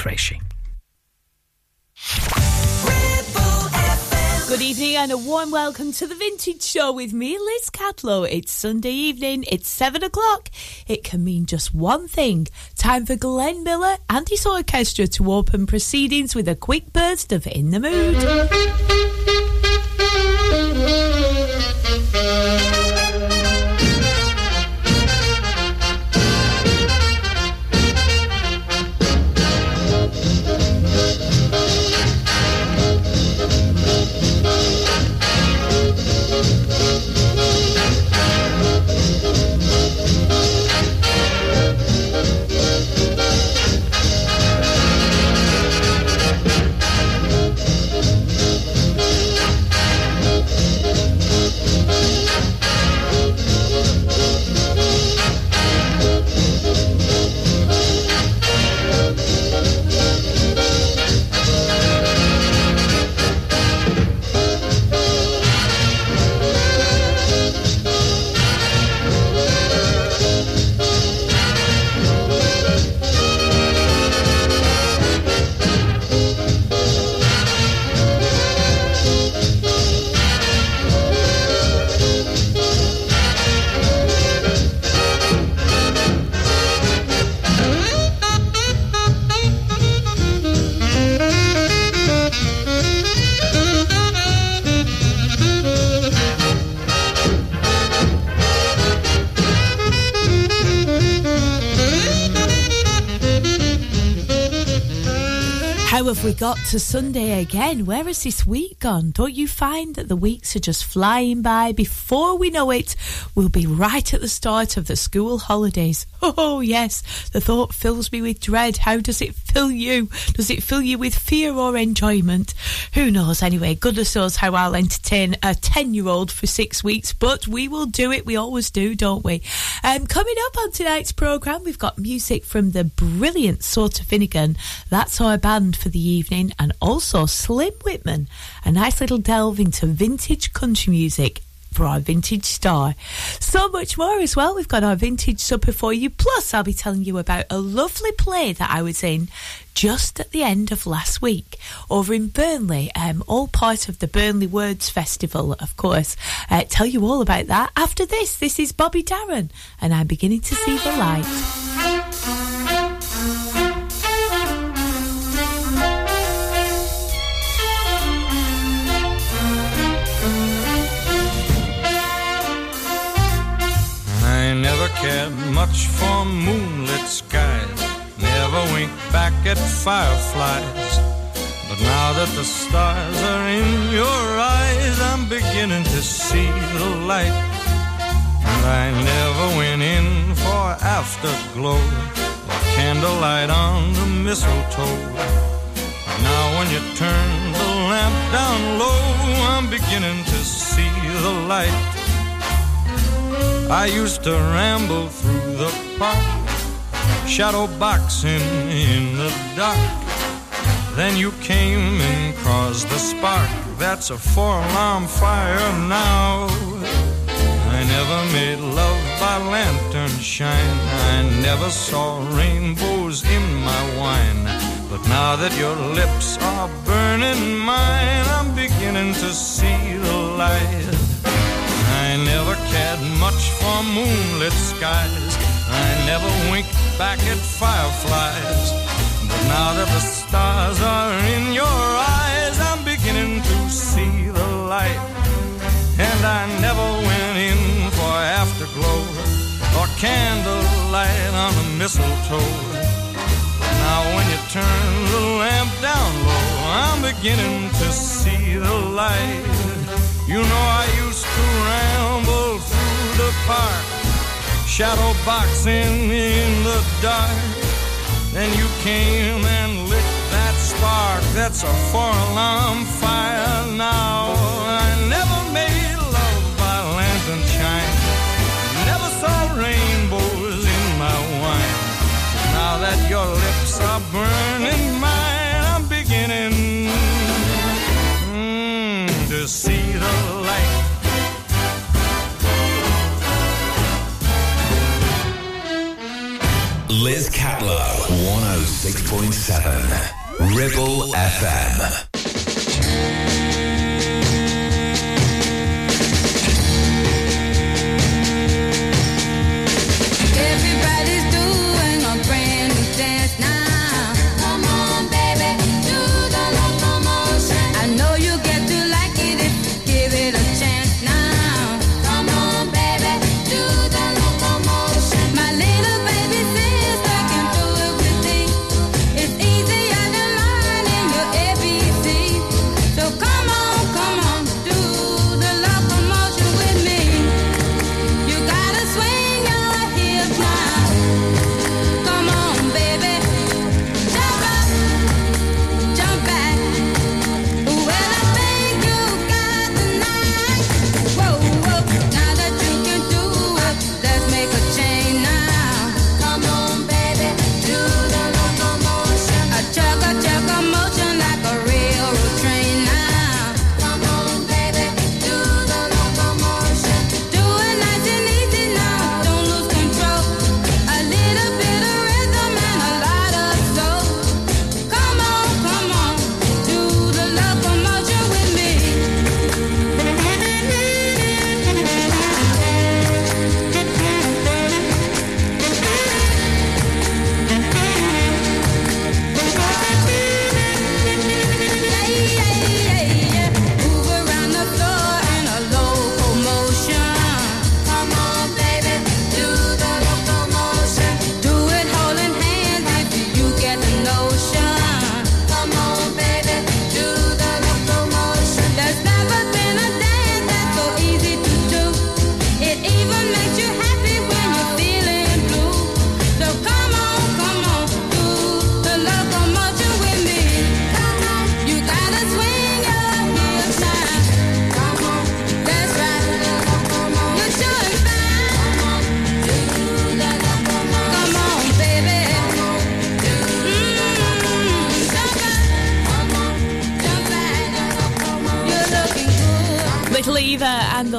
crashing. Good evening and a warm welcome to the Vintage Show with me, Liz Catlow. It's Sunday evening, it's seven o'clock. It can mean just one thing. Time for Glenn Miller and his orchestra to open proceedings with a quick burst of In the Mood. We got to Sunday again? Where has this week gone? Don't you find that the weeks are just flying by? Before we know it, we'll be right at the start of the school holidays. Oh, yes, the thought fills me with dread. How does it fill you? Does it fill you with fear or enjoyment? Who knows? Anyway, goodness knows how I'll entertain a 10 year old for six weeks, but we will do it. We always do, don't we? Um, coming up on tonight's programme, we've got music from the brilliant Sauter-Finegan. That's our band for the evening, and also Slim Whitman. A nice little delve into vintage country music for our vintage star. So much more as well. We've got our vintage supper for you. Plus, I'll be telling you about a lovely play that I was in just at the end of last week over in Burnley, um, all part of the Burnley Words Festival, of course. Uh, tell you all about that after this. This is Bobby Darin, and I'm beginning to see the light. Cared much for moonlit skies, never winked back at fireflies. But now that the stars are in your eyes, I'm beginning to see the light. And I never went in for afterglow or candlelight on the mistletoe. Now when you turn the lamp down low, I'm beginning to see the light. I used to ramble through the park, shadow boxing in the dark. Then you came and caused the spark. That's a four alarm fire now. I never made love by lantern shine. I never saw rainbows in my wine. But now that your lips are burning mine, I'm beginning to see the light. I never cared much for moonlit skies. I never winked back at fireflies. But now that the stars are in your eyes, I'm beginning to see the light. And I never went in for afterglow or candlelight on the mistletoe. Now when you turn the lamp down low, I'm beginning to see the light. You know I used to ramble through the park, shadow boxing in the dark. Then you came and lit that spark. That's a four alarm fire now. I never made love by lantern shine. Never saw rainbows in my wine. Now that your lips are burning Liz Catlow, 106. 106.7 Ribble FM.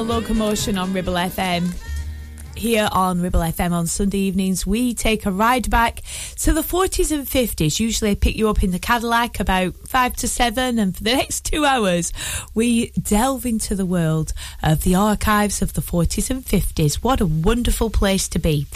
Locomotion on Ribble FM. Here on Ribble FM on Sunday evenings, we take a ride back to the 40s and 50s. Usually, I pick you up in the Cadillac about five to seven, and for the next two hours, we delve into the world of the archives of the 40s and 50s. What a wonderful place to be.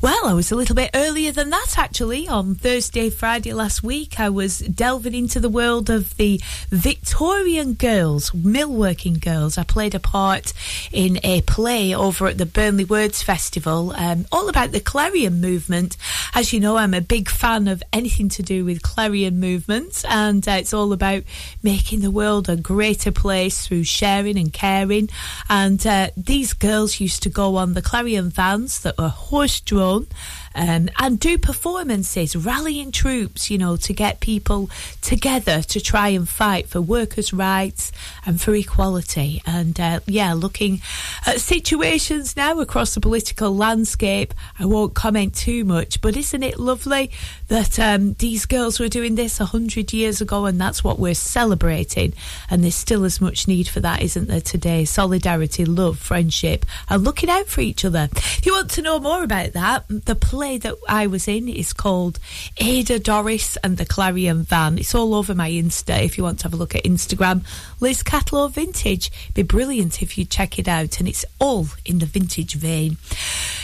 Well, I was a little bit earlier than that actually. On Thursday, Friday last week, I was delving into the world of the Victorian girls, millworking girls. I played a part in a play over at the Burnley Words Festival, um, all about the Clarion movement. As you know, I'm a big fan of anything to do with Clarion movements, and uh, it's all about making the world a greater place through sharing and caring. And uh, these girls used to go on the Clarion vans that were horse drawn um, and do performances, rallying troops, you know, to get people together to try and fight for workers' rights and for equality. And uh, yeah, looking at situations now across the political landscape, I won't comment too much, but isn't it lovely that um, these girls were doing this a hundred years ago, and that's what we're celebrating? And there's still as much need for that, isn't there? Today, solidarity, love, friendship, and looking out for each other. If you want to know more about that, the play that I was in is called Ada Doris and the Clarion Van. It's all over my Insta if you want to have a look at Instagram. Liz Catlow Vintage. Be brilliant if you check it out, and it's all in the vintage vein.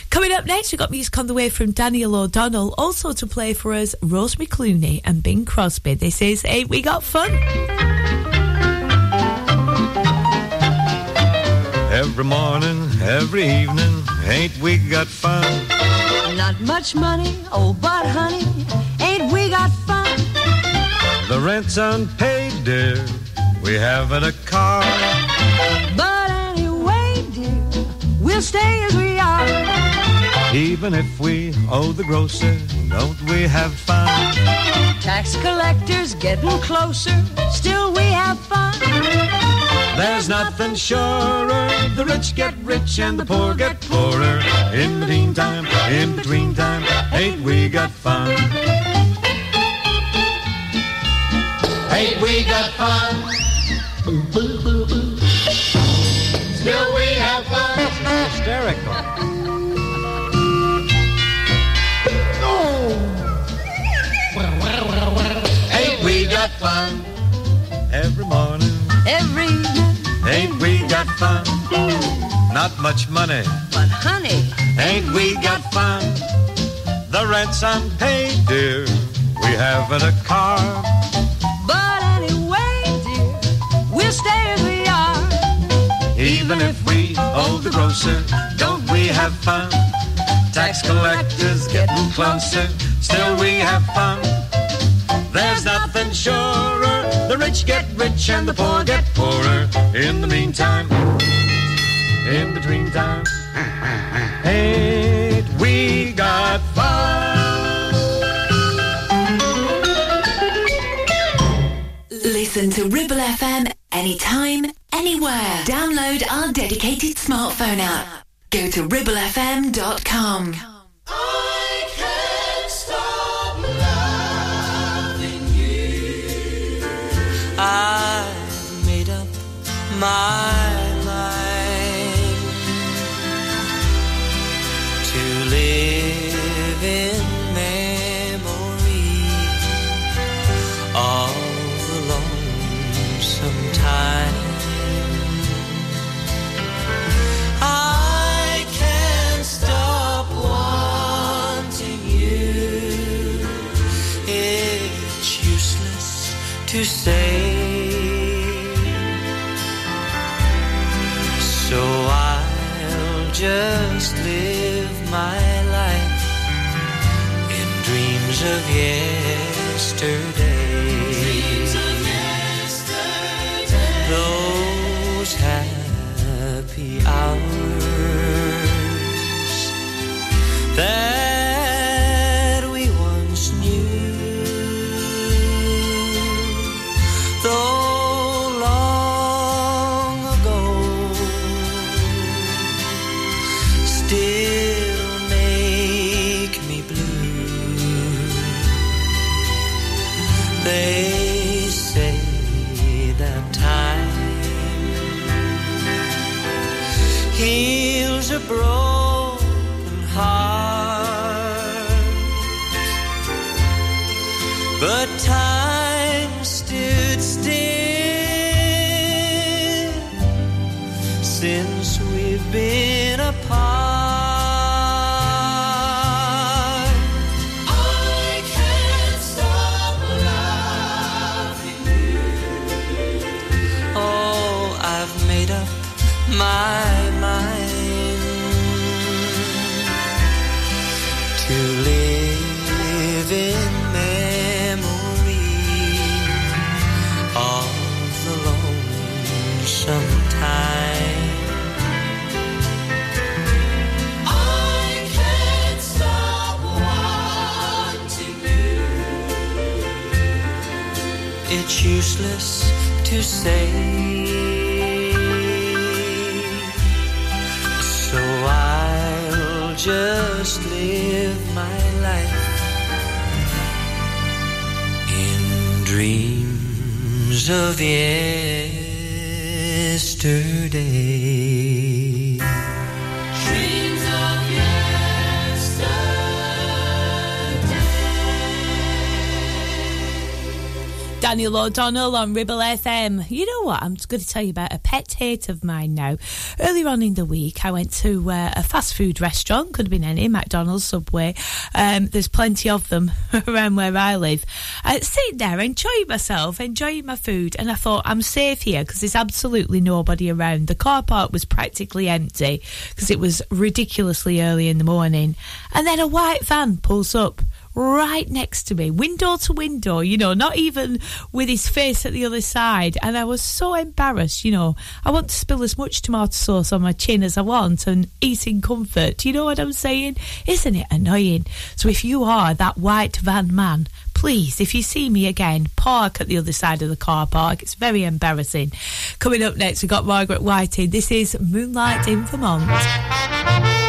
Coming up next, we've got music on the way from Daniel O'Donnell. Also to play for us, Rosemary Clooney and Bing Crosby. This is Ain't We Got Fun? Every morning, every evening, ain't we got fun? Not much money, oh, but honey, ain't we got fun? The rent's unpaid, dear. We haven't a car. But anyway, dear, we'll stay as we are. Even if we owe the grocer, don't we have fun? Tax collectors getting closer, still we have fun. There's nothing surer. The rich get rich and the poor get poorer. In the meantime, in between time, ain't we got fun? Ain't we got fun? Still we have fun. hysterical. Every morning. Every night. Ain't we got fun? Not much money. But honey, Ain't we got fun? The rent's unpaid, dear. We haven't a car. but anyway, dear, we'll stay as we are. Even if we owe the grocer, don't we have fun? Tax collectors getting closer, still we have fun. There's nothing surer. The rich get rich and the poor get poorer. In the meantime, in between time, ain't we got fun? Listen to Ribble FM anytime, anywhere. Download our dedicated smartphone app. Go to ribblefm.com. my mind to live in memory of the lonesome time. I can't stop wanting you. It's useless to say. Say. So I'll just live my life in dreams of yesterday. Daniel O'Donnell on Ribble FM. You know what? I'm going to tell you about a pet hate of mine now. Earlier on in the week, I went to uh, a fast food restaurant. Could have been any, McDonald's, Subway. Um, there's plenty of them around where I live. Uh, sitting there, enjoying myself, enjoying my food, and I thought, I'm safe here because there's absolutely nobody around. The car park was practically empty because it was ridiculously early in the morning. And then a white van pulls up right next to me, window to window, you know, not even with his face at the other side. And I was so embarrassed, you know. I want to spill as much tomato sauce on my chin as I want and eat in comfort. You know what I'm saying? Isn't it annoying? So if you are that white van man, please, if you see me again, park at the other side of the car park. It's very embarrassing. Coming up next, we've got Margaret Whiting. This is Moonlight in Vermont.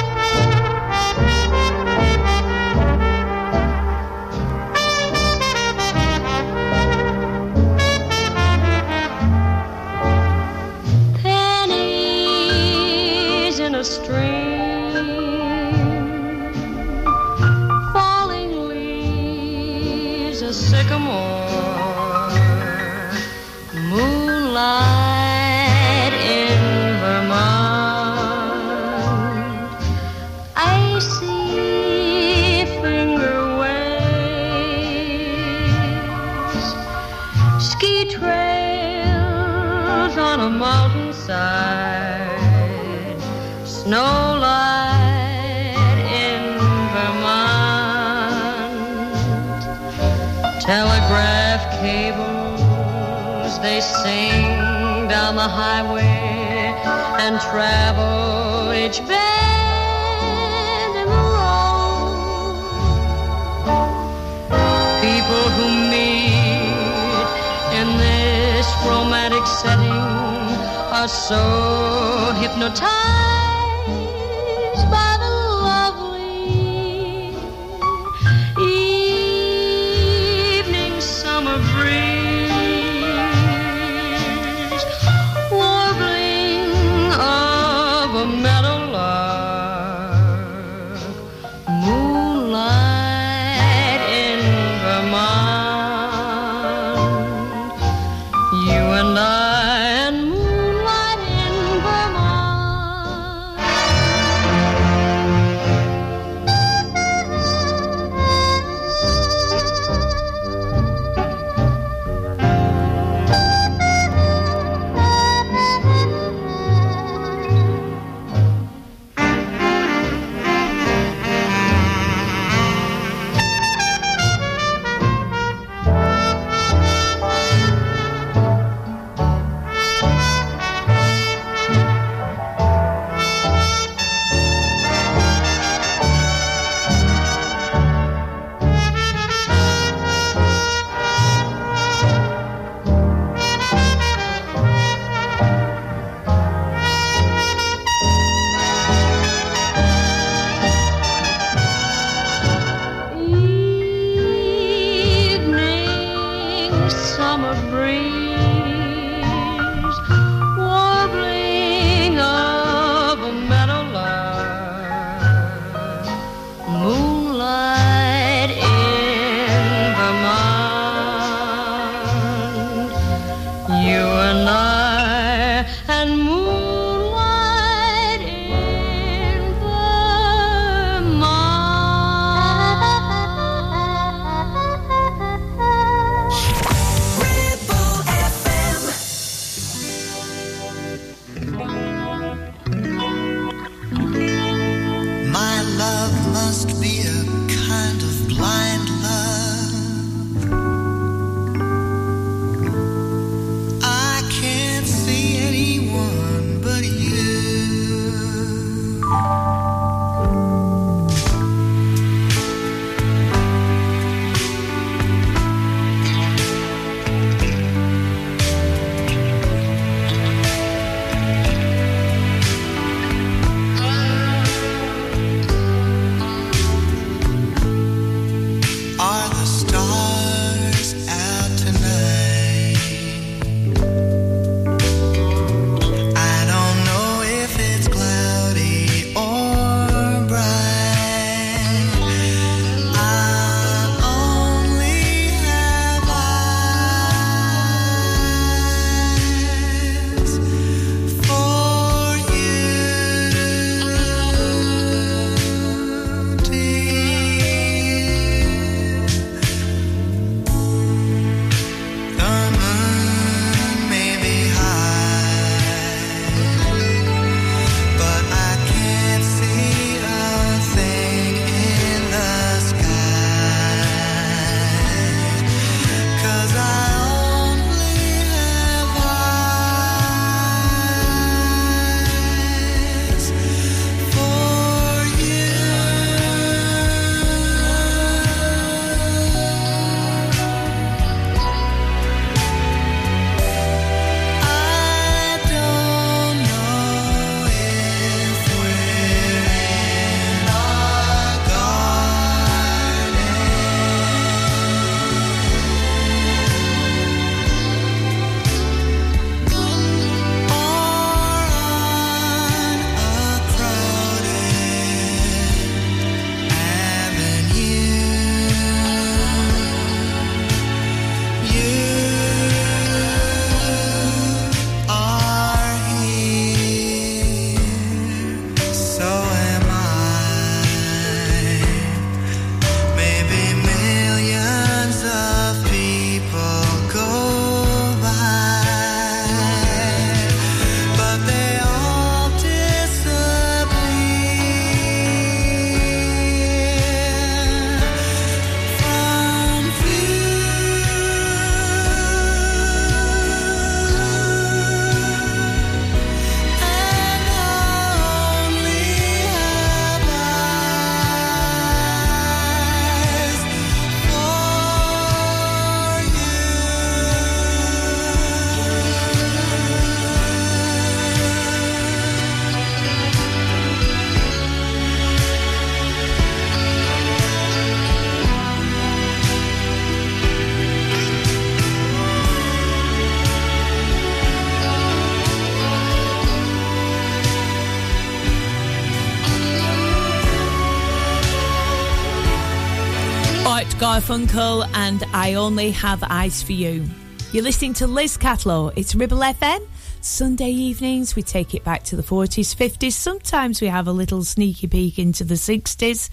Garfunkel, and I Only Have Eyes for You. You're listening to Liz Catlow. It's Ribble FM. Sunday evenings, we take it back to the 40s, 50s. Sometimes we have a little sneaky peek into the 60s.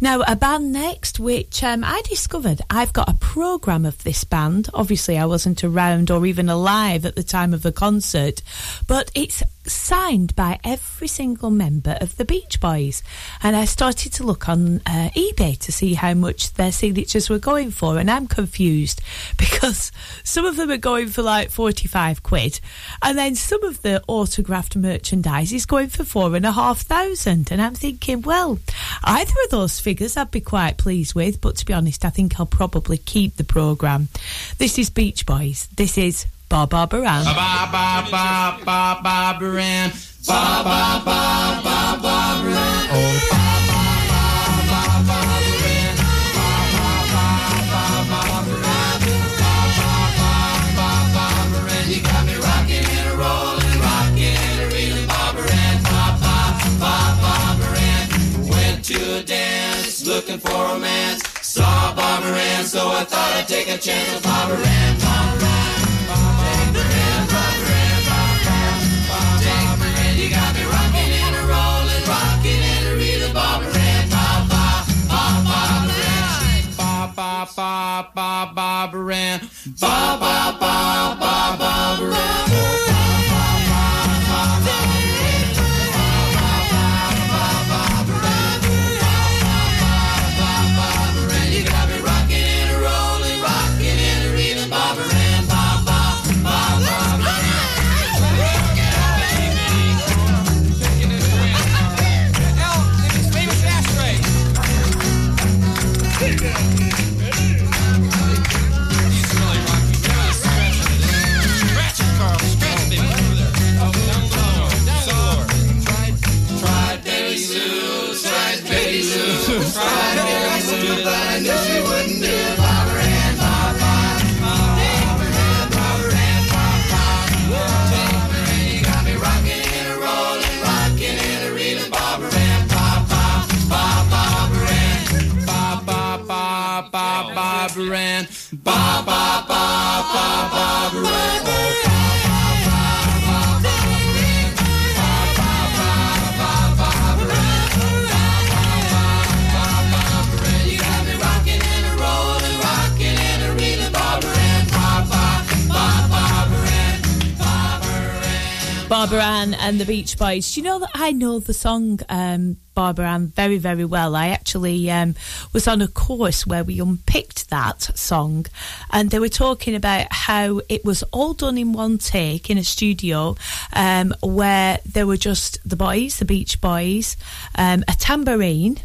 Now, a band next, which um, I discovered, I've got a programme of this band. Obviously, I wasn't around or even alive at the time of the concert, but it's signed by every single member of the Beach Boys. And I started to look on uh, eBay to see how much their signatures were going for. And I'm confused because some of them are going for like 45 quid. And then some of the autographed merchandise is going for four and a half thousand. And I'm thinking, well, either of those figures I'd be quite pleased with. But to be honest, I think I'll probably keep the programme. This is Beach Boys. This is Ba Barbara Ann. Ba ba ba ba ba Baran. Ba ba ba ba ba Baran. Oh ba to a dance, looking for romance. Saw Barbara Ann, so I thought I'd take a chance with Barbara Ann. Ba Boys. Do you know that I know the song um, Barbara Ann very, very well? I actually um, was on a course where we unpicked that song and they were talking about how it was all done in one take in a studio um, where there were just the boys, the Beach Boys, um, a tambourine,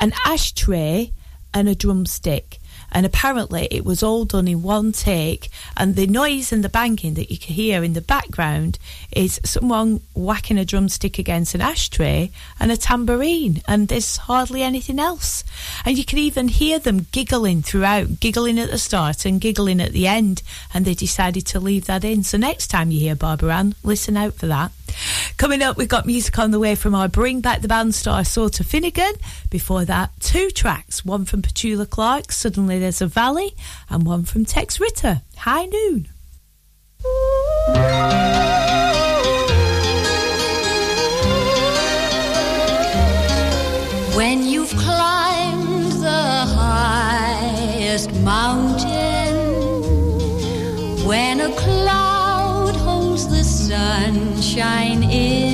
an ashtray, and a drumstick. And apparently, it was all done in one take. And the noise and the banging that you can hear in the background is someone whacking a drumstick against an ashtray and a tambourine. And there's hardly anything else. And you can even hear them giggling throughout, giggling at the start and giggling at the end. And they decided to leave that in. So next time you hear Barbara Ann, listen out for that. Coming up, we've got music on the way from our Bring Back the Band star, Sauter-Finegan. Before that, two tracks one from Petula Clark, Suddenly There's a Valley, and one from Tex Ritter, High Noon. When you've climbed the highest mountain, sunshine in,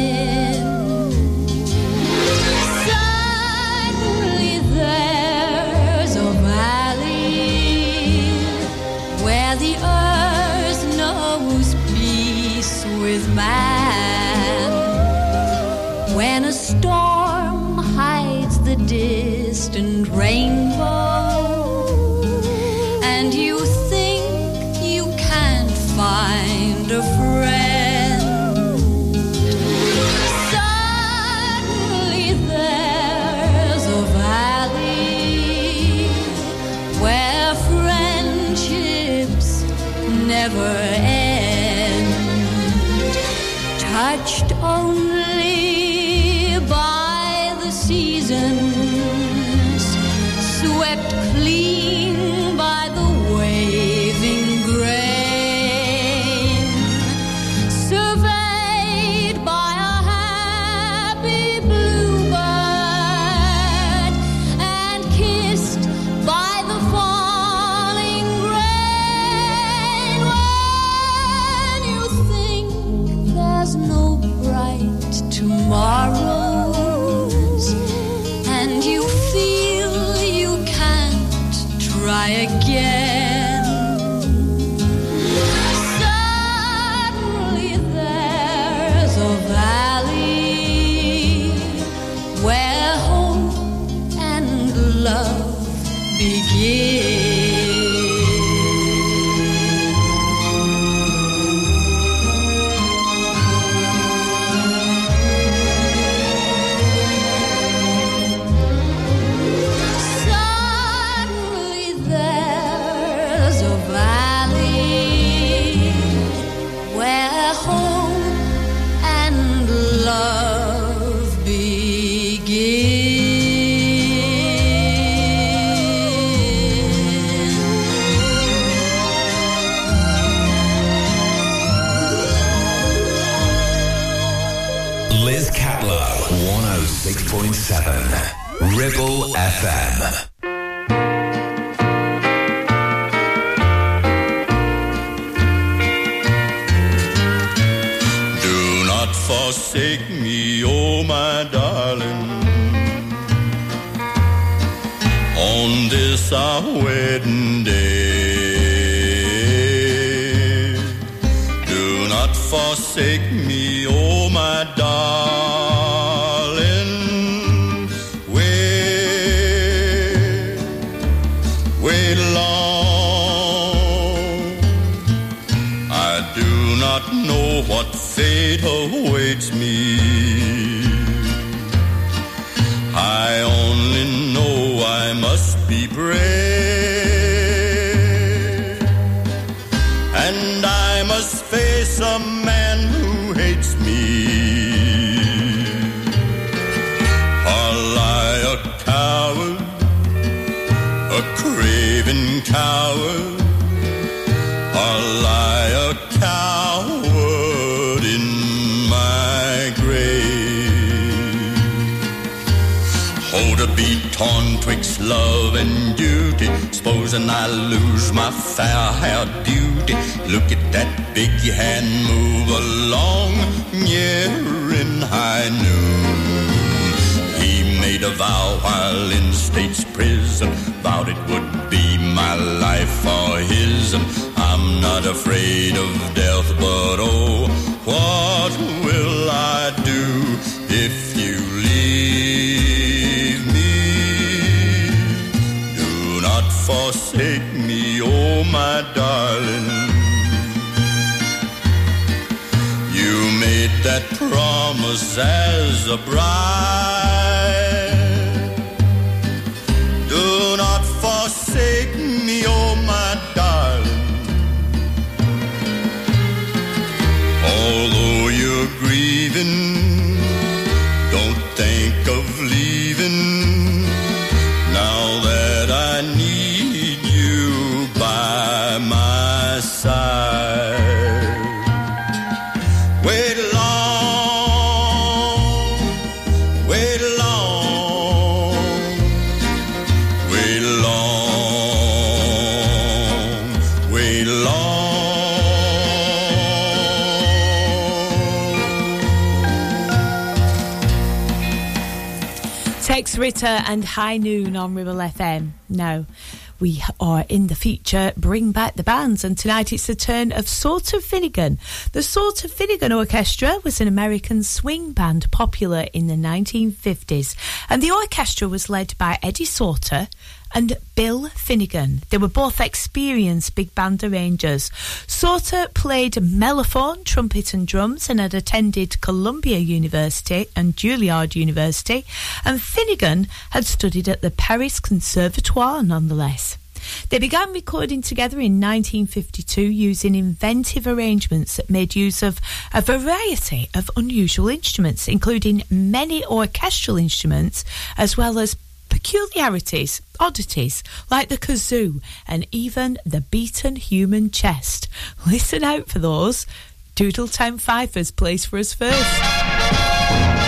that promise as a bride. Ritter and High Noon on Ribble FM. Now, we are in the feature Bring Back the Bands, and tonight it's the turn of Sauter-Finegan. The Sauter-Finegan Orchestra was an American swing band popular in the 1950s, and the orchestra was led by Eddie Sauter and Bill Finegan. They were both experienced big band arrangers. Sauter played mellophone, trumpet, and drums and had attended Columbia University and Juilliard University, and Finegan had studied at the Paris Conservatoire nonetheless. They began recording together in 1952 using inventive arrangements that made use of a variety of unusual instruments, including many orchestral instruments as well as peculiarities, oddities like the kazoo and even the beaten human chest. Listen out for those. Doodletown Fifers plays for us first.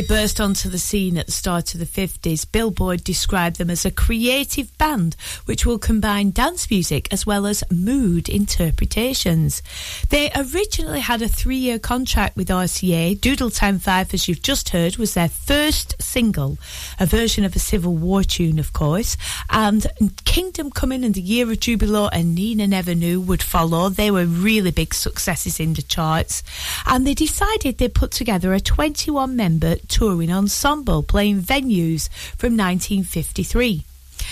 They burst onto the scene at the start of the 50s, Billboard described them as a creative band which will combine dance music as well as mood interpretations. They originally had a three year contract with RCA. Doodletown Fifers, as you've just heard, was their first single, a version of a Civil War tune, of course. And Kingdom Coming and the Year of Jubilee and Nina Never Knew would follow. They were really big successes in the charts. And they decided they'd put together a 21 member touring ensemble playing venues from 1953.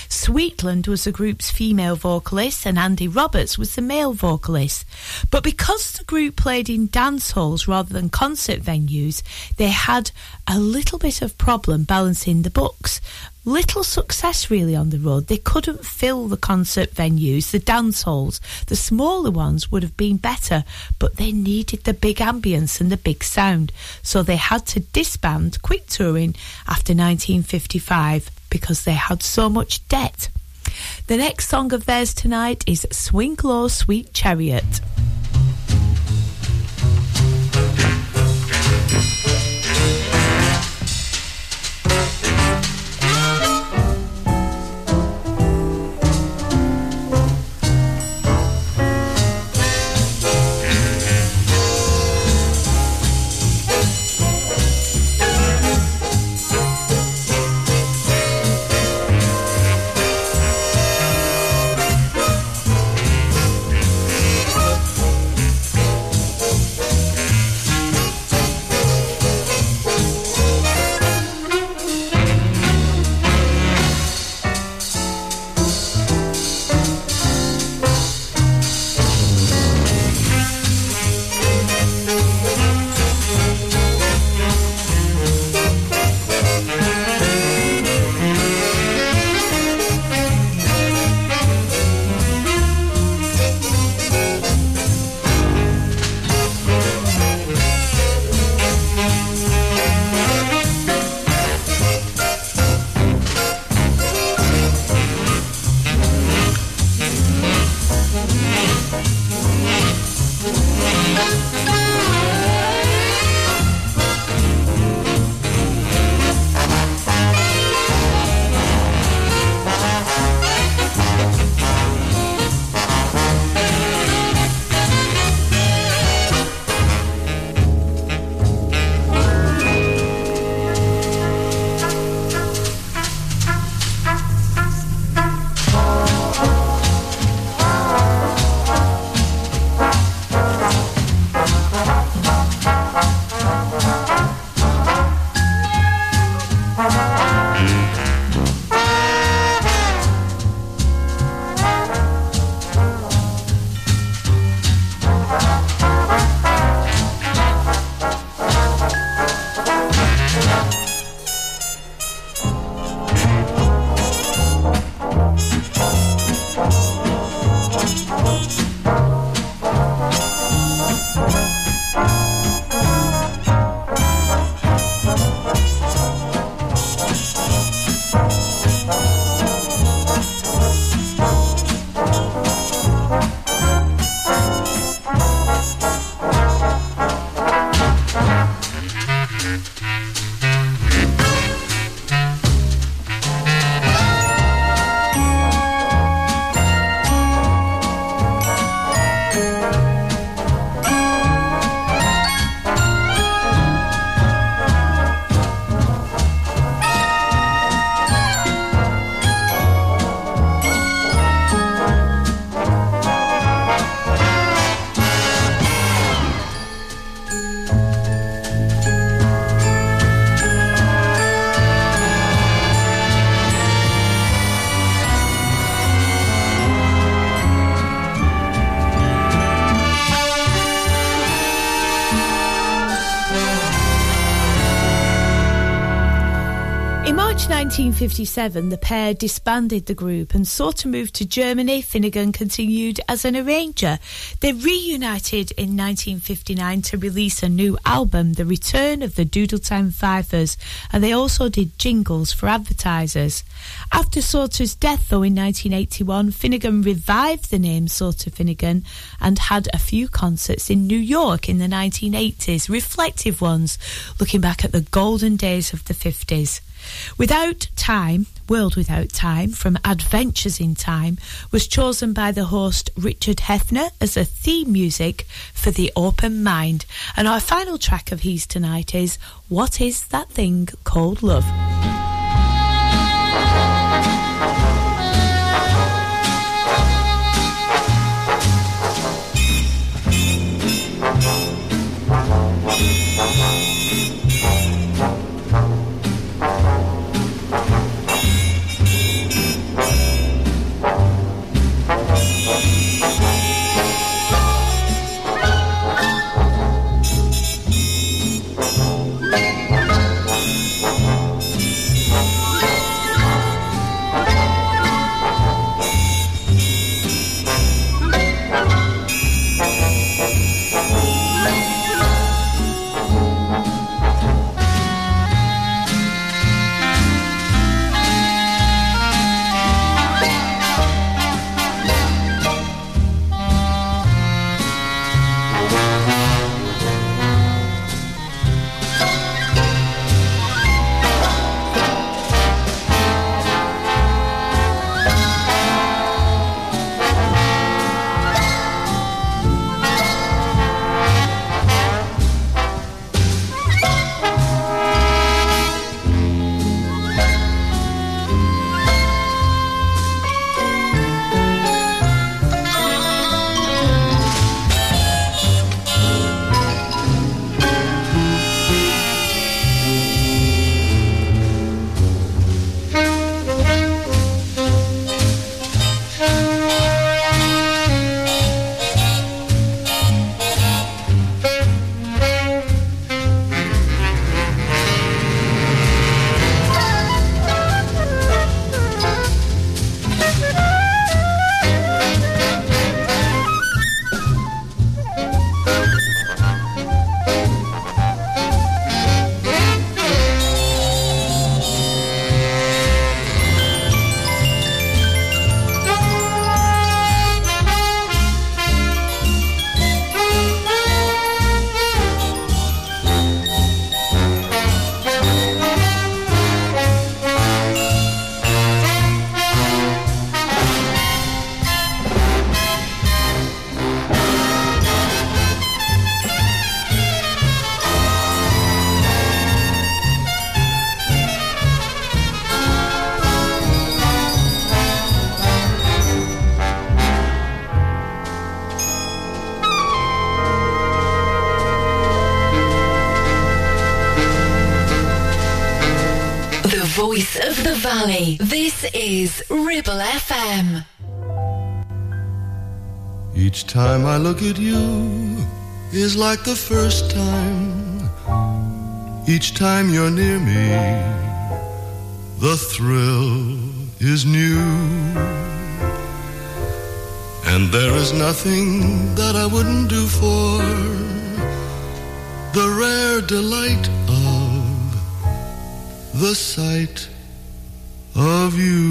Sweetland was the group's female vocalist and Andy Roberts was the male vocalist. But because the group played in dance halls rather than concert venues, they had a little bit of problem balancing the books. Little success really on the road. They couldn't fill the concert venues, the dance halls. The smaller ones would have been better, but they needed the big ambience and the big sound. So they had to disband, quit touring after 1955 because they had so much debt. The next song of theirs tonight is Swing Low Sweet Chariot. 1957, the pair disbanded the group and sought to move to Germany. Finegan continued as an arranger. They reunited in 1959 to release a new album, The Return of the Doodletown Fifers, and they also did jingles for advertisers. After Sauter's death, though, in 1981, Finegan revived the name Sauter-Finegan and had a few concerts in New York in the 1980s, reflective ones, looking back at the golden days of the 50s. Without Time, World Without Time from Adventures in Time was chosen by the host Richard Heffner as a theme music for the open mind. And our final track of his tonight is What is That Thing Called Love? This is Ribble FM. Each time I look at you is like the first time. Each time you're near me, the thrill is new. And there is nothing that I wouldn't do for the rare delight of the sight you.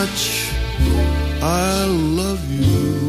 Much I love you.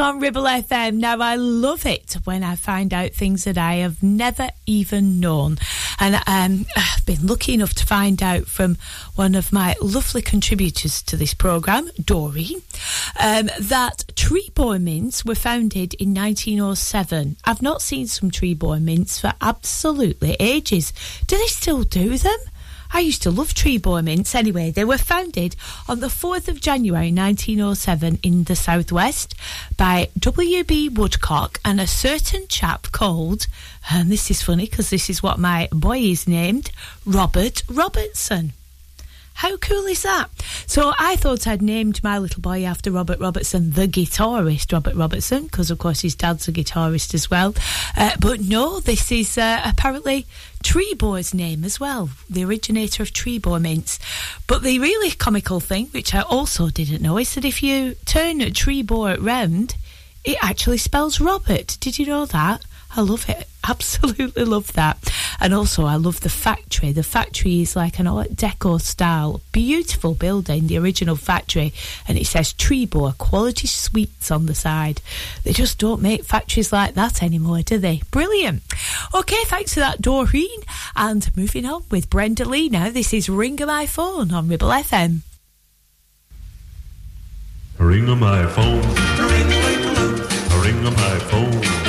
On Ribble FM. Now, I love it when I find out things that I have never even known. And um, I've been lucky enough to find out from one of my lovely contributors to this programme, Dory, um, that Trebor mints were founded in 1907. I've not seen some Trebor mints for absolutely ages. Do they still do them? I used to love Trebor mints. Anyway, they were founded on the 4th of January 1907 in the southwest by W.B. Woodcock and a certain chap called, and this is funny because this is what my boy is named, Robert Robertson. How cool is that? So I thought I'd named my little boy after Robert Robertson, the guitarist Robert Robertson, because of course his dad's a guitarist as well. Uh, but no, this is uh, apparently Trebor's name as well, the originator of Trebor mints. But the really comical thing, which I also didn't know, is that if you turn Trebor round, it actually spells Robert. Did you know that? I love it. Absolutely love that. And also, I love the factory. The factory is like an Art Deco style, beautiful building, the original factory, and it says Trebor Quality Sweets on the side. They just don't make factories like that anymore, do they? Brilliant. Okay, thanks for that, Doreen. And moving on with Brenda Lee now. This is Ring-a My Phone on Ribble FM. Ring on my phone. Ring on my phone.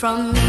From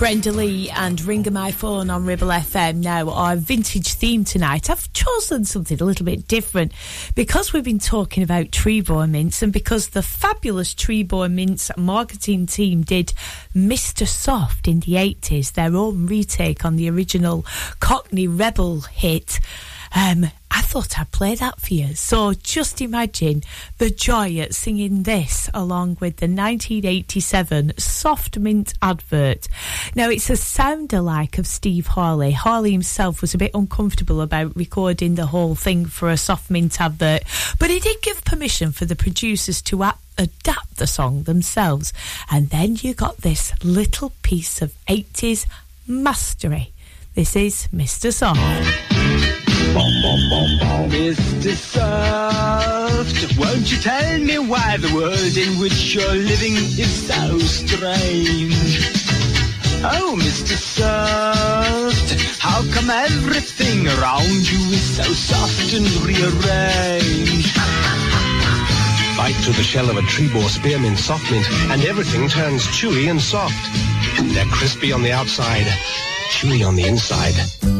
Brenda Lee and Ring-a My Phone on Ribble FM. Now, our vintage theme tonight, I've chosen something a little bit different because we've been talking about Trebor mints and because the fabulous Trebor mints marketing team did Mr. Soft in the 80s, their own retake on the original Cockney Rebel hit. Um, I thought I'd play that for you. So just imagine the joy at singing this along with the 1987 Soft Mint advert. Now, it's a sound alike of Steve Harley. Harley himself was a bit uncomfortable about recording the whole thing for a Soft Mint advert, but he did give permission for the producers to a- adapt the song themselves. And then you got this little piece of 80s mastery. This is Mr. Soft. Mr. Soft, won't you tell me why the world in which you're living is so strange? Oh, Mr. Soft, how come everything around you is so soft and rearranged? Bite through the shell of a tree Trebor spearmint soft mint, and everything turns chewy and soft. They're crispy on the outside, chewy on the inside.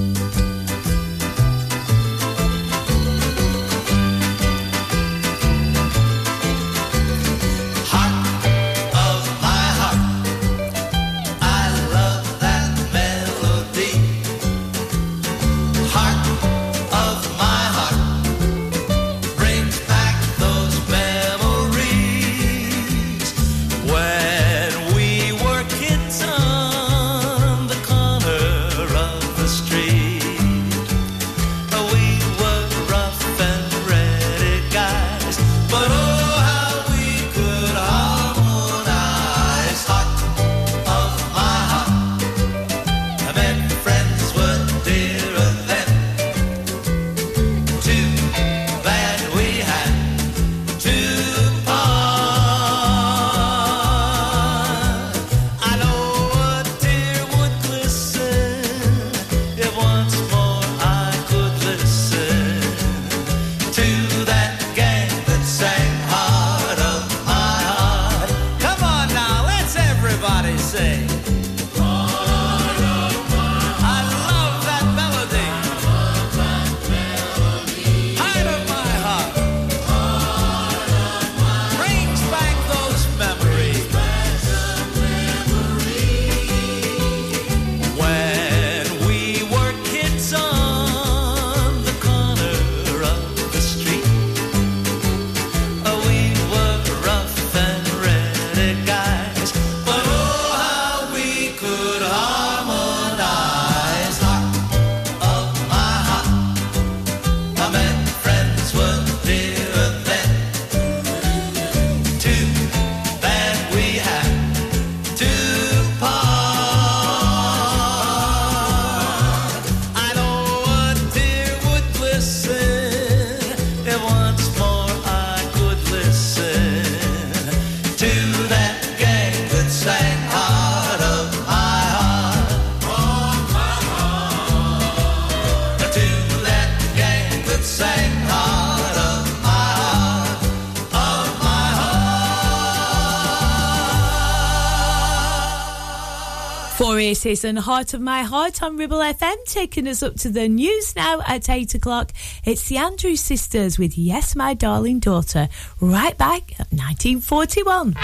This is an Heart of My Heart on Ribble FM, taking us up to the news now at 8 o'clock. It's the Andrews Sisters with Yes, My Darling Daughter, right back at 1941.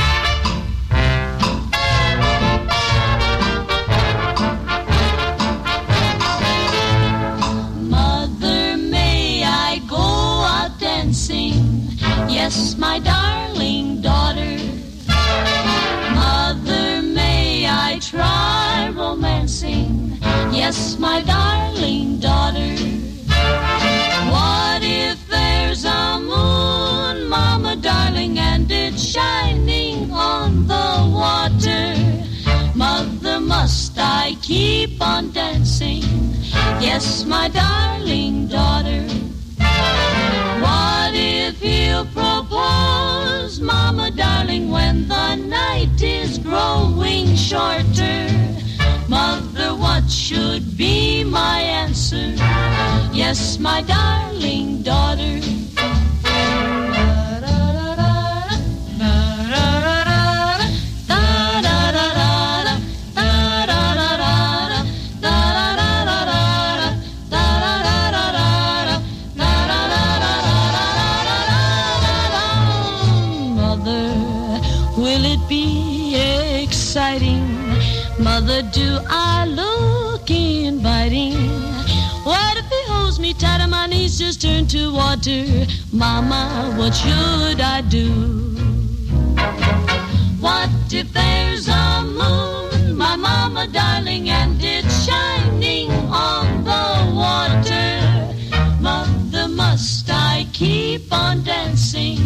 Mother, may I go out dancing? Yes, my darling Yes, my darling daughter. What if there's a moon, mama darling, and it's shining on the water? Mother, must I keep on dancing? Yes, my darling daughter. What if you propose, mama darling, when the night is growing shorter? Mother, what should be my answer? Yes, my darling daughter. Turn to water? Mama, what should I do? What if there's a moon, my mama darling, and it's shining on the water? Mother, must I keep on dancing?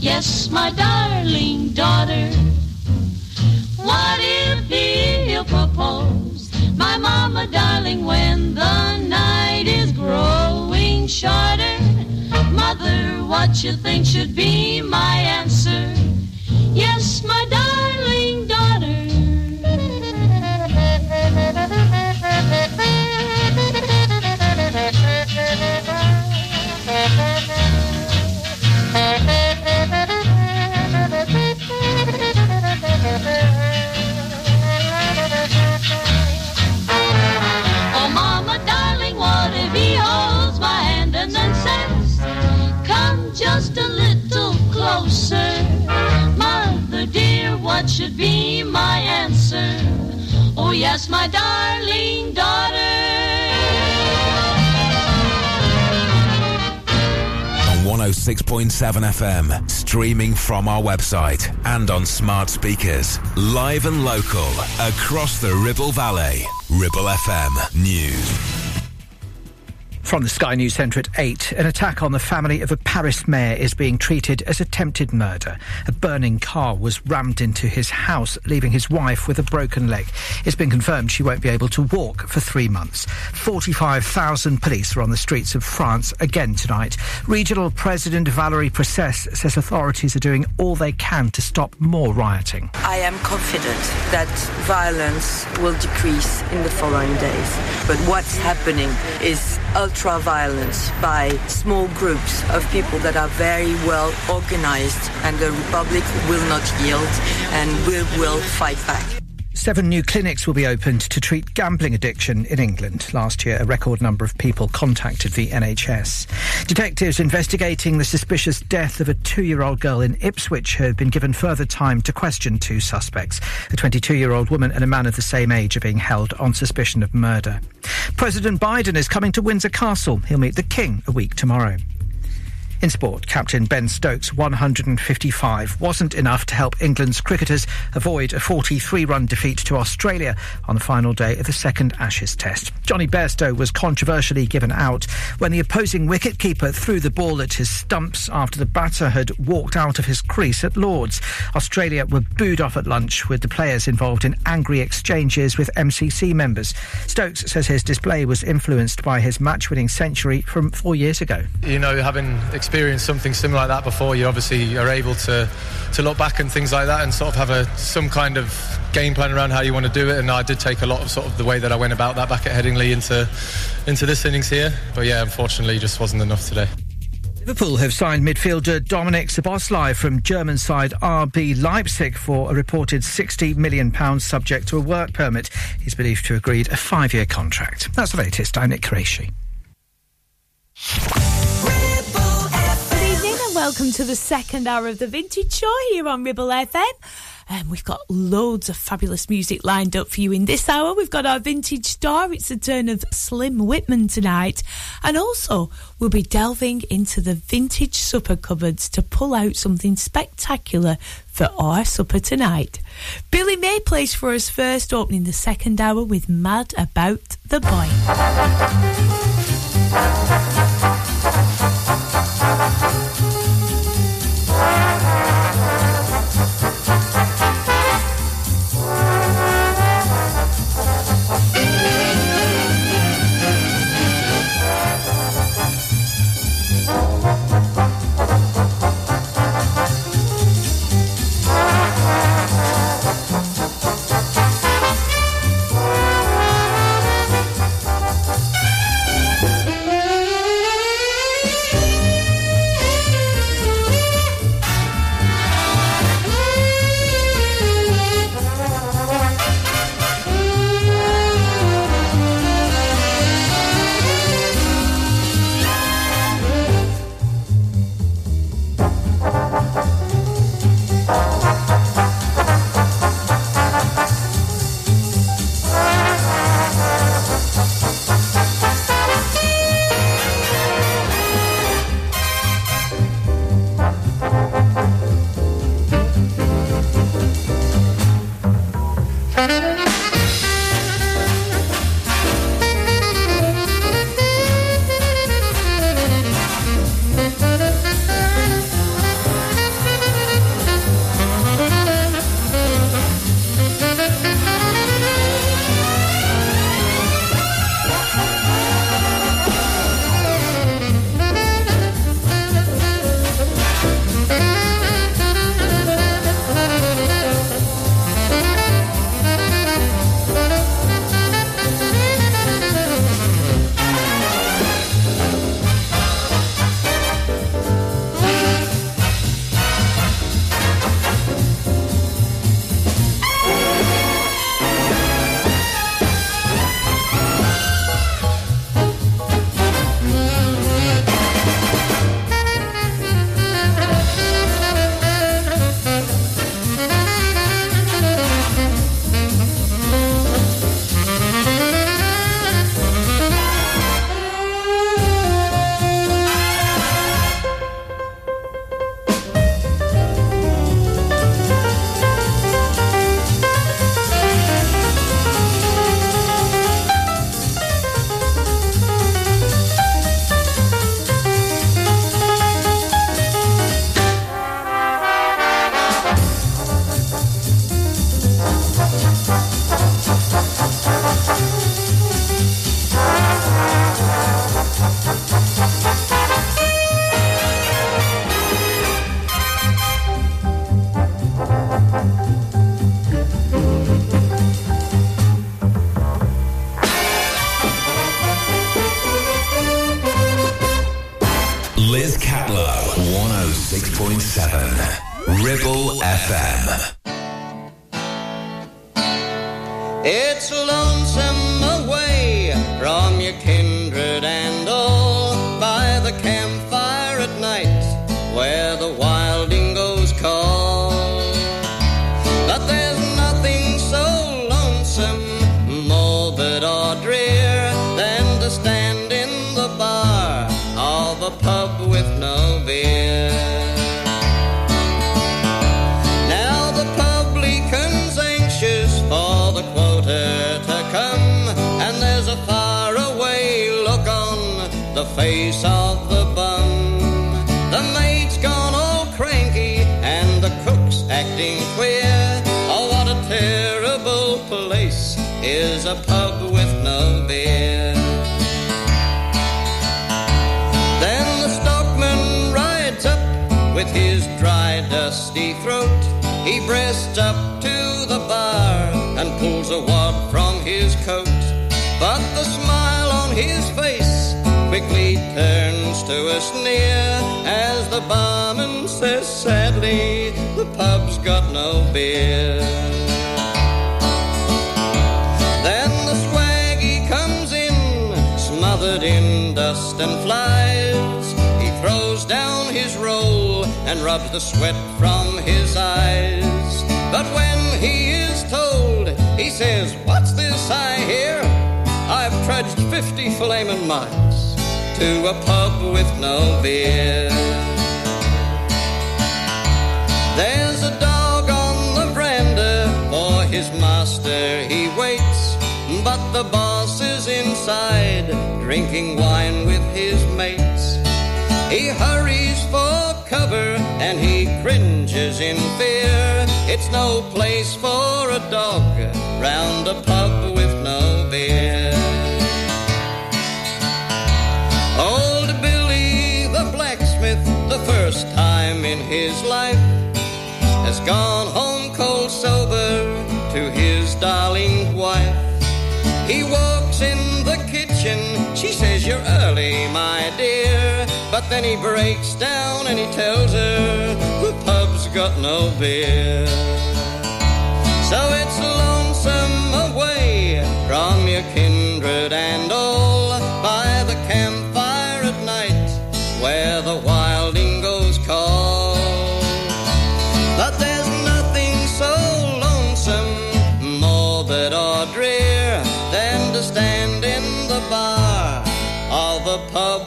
Yes, my darling daughter. What if he'll propose, my mama darling, when the night is growing shorter? Mother, what you think should be my answer? Yes, my darling Oh, closer? Mother dear, what should be my answer? Oh, yes, my darling daughter. On 106.7 FM, streaming from our website and on smart speakers. Live and local across the Ribble Valley. Ribble FM News. From the Sky News Centre at 8, an attack on the family of a Paris mayor is being treated as attempted murder. A burning car was rammed into his house, leaving his wife with a broken leg. It's been confirmed she won't be able to walk for three months. 45,000 police are on the streets of France again tonight. Regional President Valérie Pécresse says authorities are doing all they can to stop more rioting. I am confident that violence will decrease in the following days. But what's happening is ultra violence by small groups of people that are very well organized, and the Republic will not yield and we will fight back. Seven new clinics will be opened to treat gambling addiction in England. Last year, a record number of people contacted the NHS. Detectives investigating the suspicious death of a two year old girl in Ipswich have been given further time to question two suspects. A 22 year old woman and a man of the same age are being held on suspicion of murder. President Biden is coming to Windsor Castle. He'll meet the King a week tomorrow. In sport, captain Ben Stokes' 155 wasn't enough to help England's cricketers avoid a 43 run defeat to Australia on the final day of the second Ashes test. Jonny Bairstow was controversially given out when the opposing wicketkeeper threw the ball at his stumps after the batter had walked out of his crease at Lords. Australia were booed off at lunch with the players involved in angry exchanges with MCC members. Stokes says his display was influenced by his match winning century from four years ago. You know, having experienced something similar like that before, you obviously are able to to look back and things like that and sort of have a some kind of game plan around how you want to do it. And I did take a lot of sort of the way that I went about that back at Headingley into into this innings here. But yeah, unfortunately, just wasn't enough today. Liverpool have signed midfielder Dominic Szoboszlai from German side RB Leipzig for a reported £60 million subject to a work permit. He's believed to have agreed a five-year contract. That's the latest. I'm Nick Qureshi welcome to the second hour of the Vintage Show here on Ribble FM. Um, we've got loads of fabulous music lined up for you in this hour. We've got our vintage star. It's the turn of Slim Whitman tonight. And also, we'll be delving into the vintage supper cupboards to pull out something spectacular for our supper tonight. Billy May plays for us first, opening the second hour with Mad About the Boy.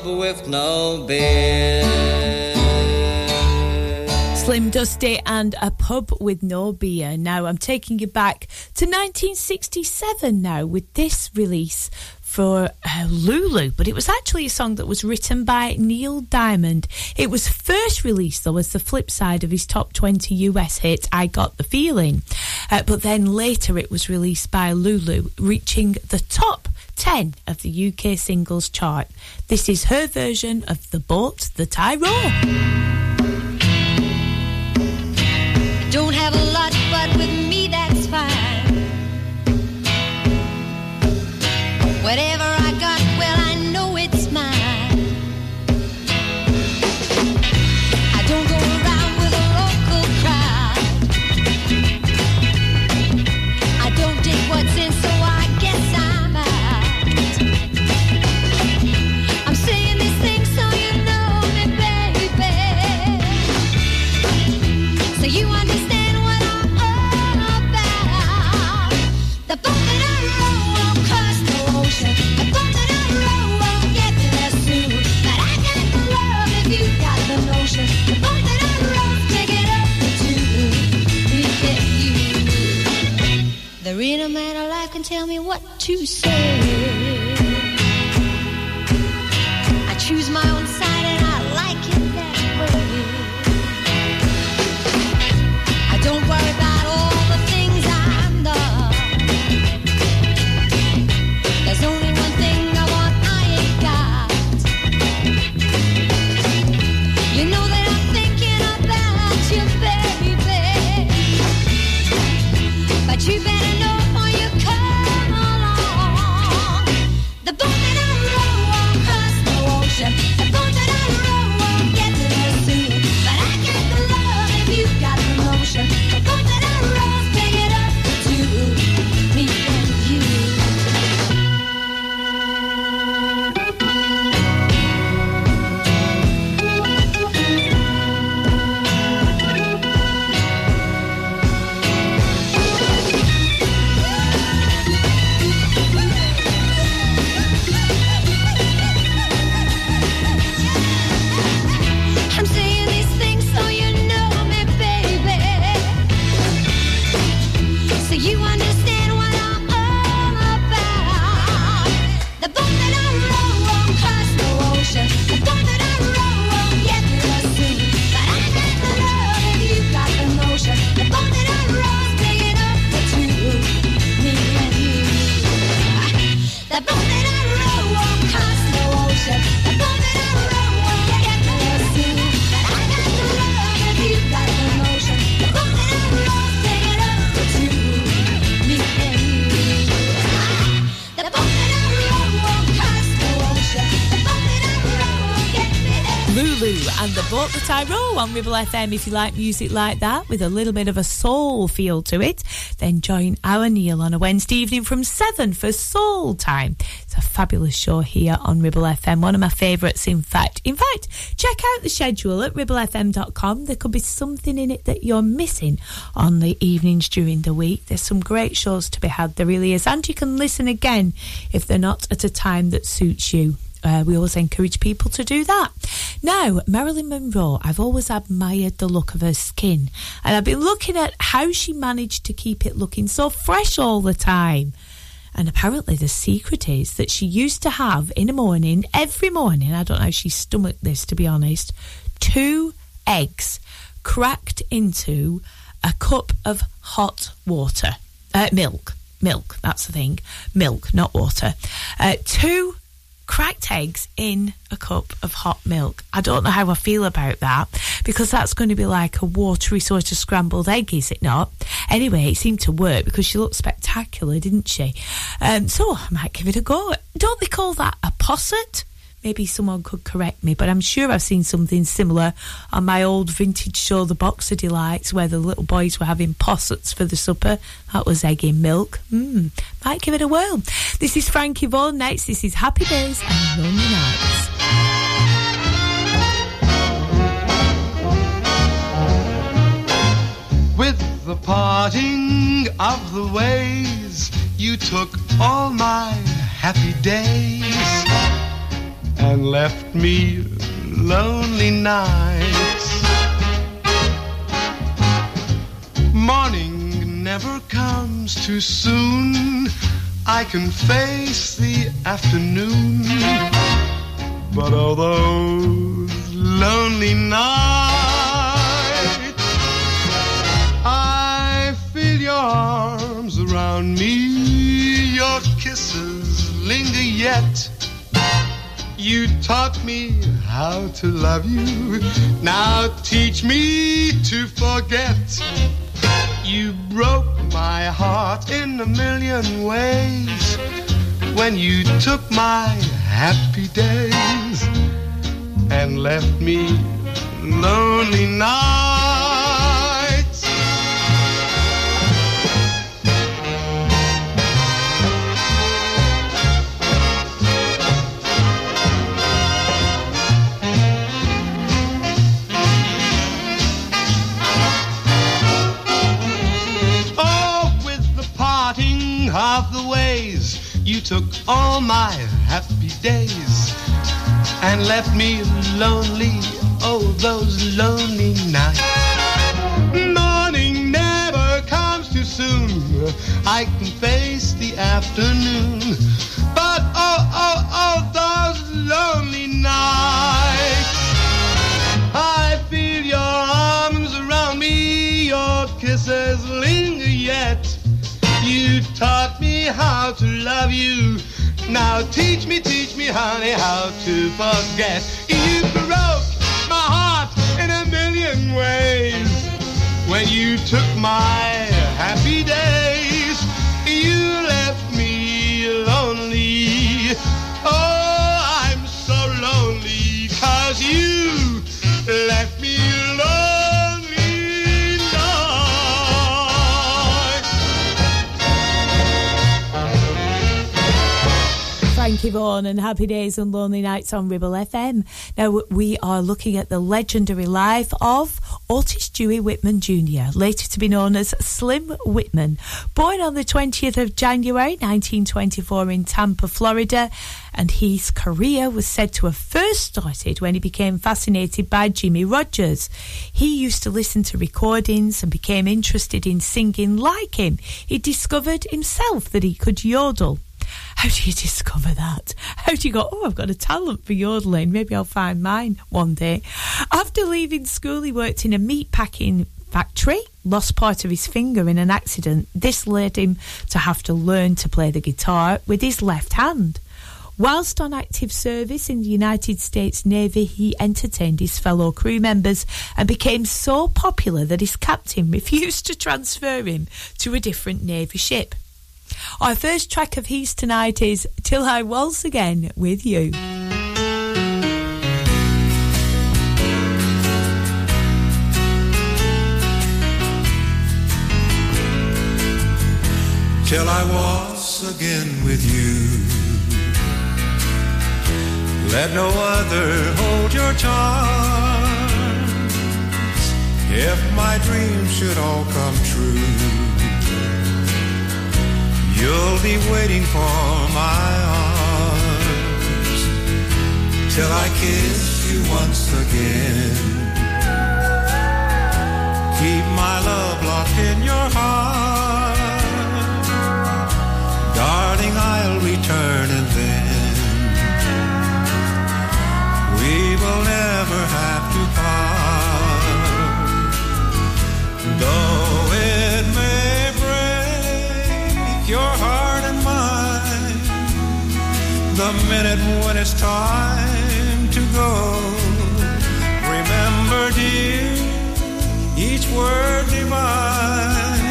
with no beer. Slim Dusty and a pub with no beer. Now I'm taking you back to 1967 now with this release for uh, Lulu, but it was actually a song that was written by Neil Diamond. It was first released, though, as the flip side of his top 20 US hit, I Got the Feeling. Uh, but then later it was released by Lulu, reaching the top 10 of the UK singles chart. This is her version of The Boat That I Row. what to say. I choose my own. And the boat that I row on Ribble FM. If you like music like that with a little bit of a soul feel to it, then join our Neil on a Wednesday evening from 7 for Soul Time. It's a fabulous show here on Ribble FM. One of my favourites, in fact. In fact, check out the schedule at ribblefm.com. There could be something in it that you're missing on the evenings during the week. There's some great shows to be had, there really is. And you can listen again if they're not at a time that suits you. Uh, we always encourage people to do that. Now, Marilyn Monroe, I've always admired the look of her skin, and I've been looking at how she managed to keep it looking so fresh all the time. And apparently, the secret is that she used to have in the morning, every morning, I don't know how she stomached this to be honest, two eggs cracked into a cup of hot water. Uh, milk. Milk, that's the thing. Milk, not water. Uh, two cracked eggs in a cup of hot milk. I don't know how I feel about that because that's going to be like a watery sort of scrambled egg, is it not? Anyway, it seemed to work because she looked spectacular, didn't she? Um, so I might give it a go. Don't they call that a posset? Maybe someone could correct me, but I'm sure I've seen something similar on my old vintage show, The Box of Delights, where the little boys were having possets for the supper. That was egg in milk. Mmm, might give it a whirl. This is Frankie Vaughan next. This is Happy Days and Lonely Nights. With the parting of the ways, you took all my happy days and left me lonely nights. Morning never comes too soon. I can face the afternoon, but all those lonely nights. I feel your arms around me, your kisses linger yet. You taught me how to love you, now teach me to forget. You broke my heart in a million ways when you took my happy days and left me lonely nights. Took all my happy days and left me lonely. Oh, those lonely nights. Morning never comes too soon. I can face the afternoon. But oh, oh, oh, those lonely nights. I feel your arms around me, your kisses linger yet. You taught me how to love you. Now teach me, teach me, honey, how to forget. You broke my heart in a million ways when you took my happy days. You left me lonely. Oh, I'm so lonely, cause you left Frankie Vaughan and Happy Days and Lonely Nights on Ribble FM. Now, we are looking at the legendary life of Otis Dewey Whitman Jr., later to be known as Slim Whitman. Born on the 20th of January 1924 in Tampa, Florida, and his career was said to have first started when he became fascinated by Jimmie Rodgers. He used to listen to recordings and became interested in singing like him. He discovered himself that he could yodel. How do you discover that? How do you go, oh, I've got a talent for yodeling. Maybe I'll find mine one day. After leaving school, he worked in a meat packing factory, lost part of his finger in an accident. This led him to have to learn to play the guitar with his left hand. Whilst on active service in the United States Navy, he entertained his fellow crew members and became so popular that his captain refused to transfer him to a different Navy ship. Our first track of his tonight is Till I Waltz Again with You. Till I waltz again with you. Let no other hold your charms. If my dreams should all come true you'll be waiting for my arms till I kiss you once again. Keep my love locked in your heart. Darling, I'll return and then we will never have to part. Though the minute when it's time to go, remember, dear each word divine.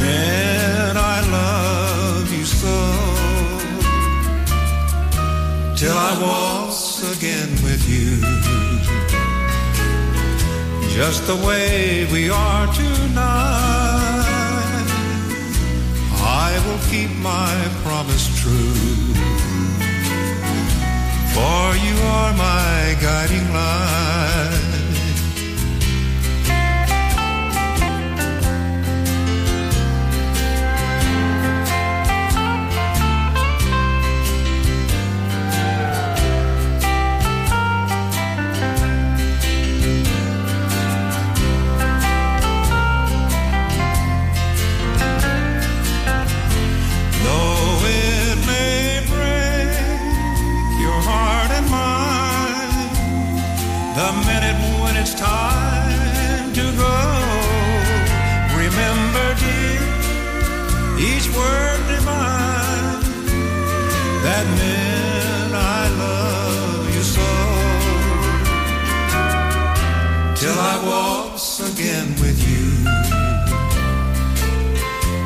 Man, I love you so. Till I waltz again with you. Just the way we are tonight. I will keep my promise true. For you are my guiding light.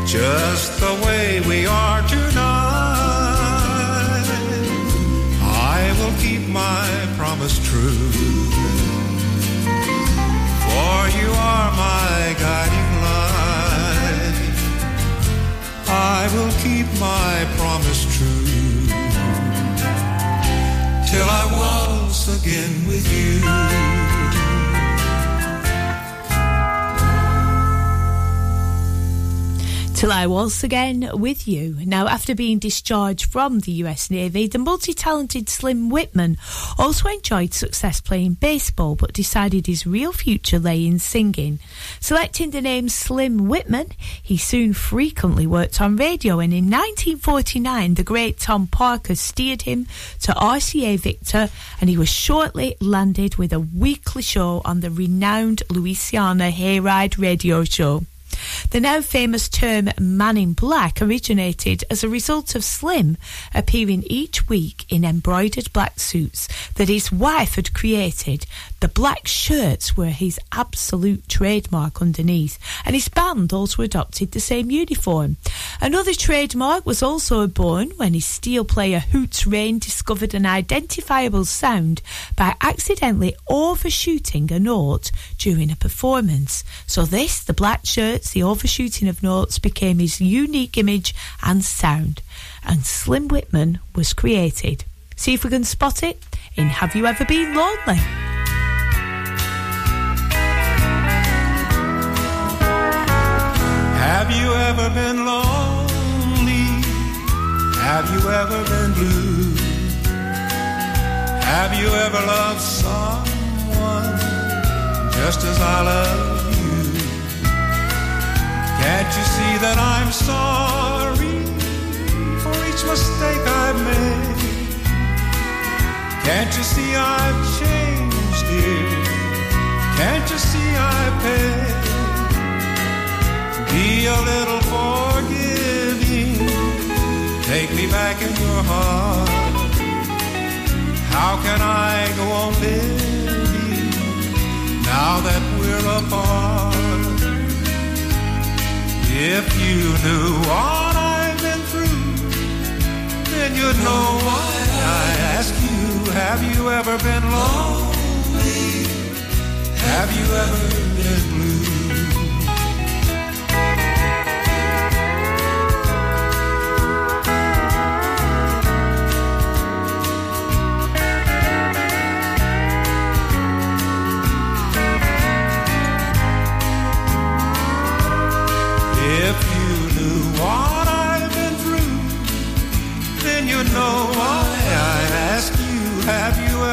Just the way we are tonight. I will keep my promise true. For you are my guiding light. I will keep my promise true. Till I waltz again with you. Till I waltz again with you. Now, after being discharged from the US Navy, the multi talented Slim Whitman also enjoyed success playing baseball but decided his real future lay in singing. Selecting the name Slim Whitman, he soon frequently worked on radio, and in 1949, the great Tom Parker steered him to RCA Victor, and he was shortly landed with a weekly show on the renowned Louisiana Hayride radio show. The now famous term man in black originated as a result of Slim appearing each week in embroidered black suits that his wife had created. The black shirts were his absolute trademark underneath, and his band also adopted the same uniform. Another trademark was also born when his steel player Hoot Raines discovered an identifiable sound by accidentally overshooting a note during a performance. So this, the black shirts, the overshooting of notes became his unique image and sound, and Slim Whitman was created. See if we can spot it in Have You Ever Been Lonely? Have you ever been lonely? Have you ever been blue? Have you ever loved someone just as I love you? Can't you see that I'm sorry for each mistake I've made? Can't you see I've changed, dear? Can't you see I've paid? Be a little forgiving. Take me back in your heart. How can I go on living now that we're apart? If you knew what I've been through, then you'd know why I ask you. Have you ever been lonely? Have you ever been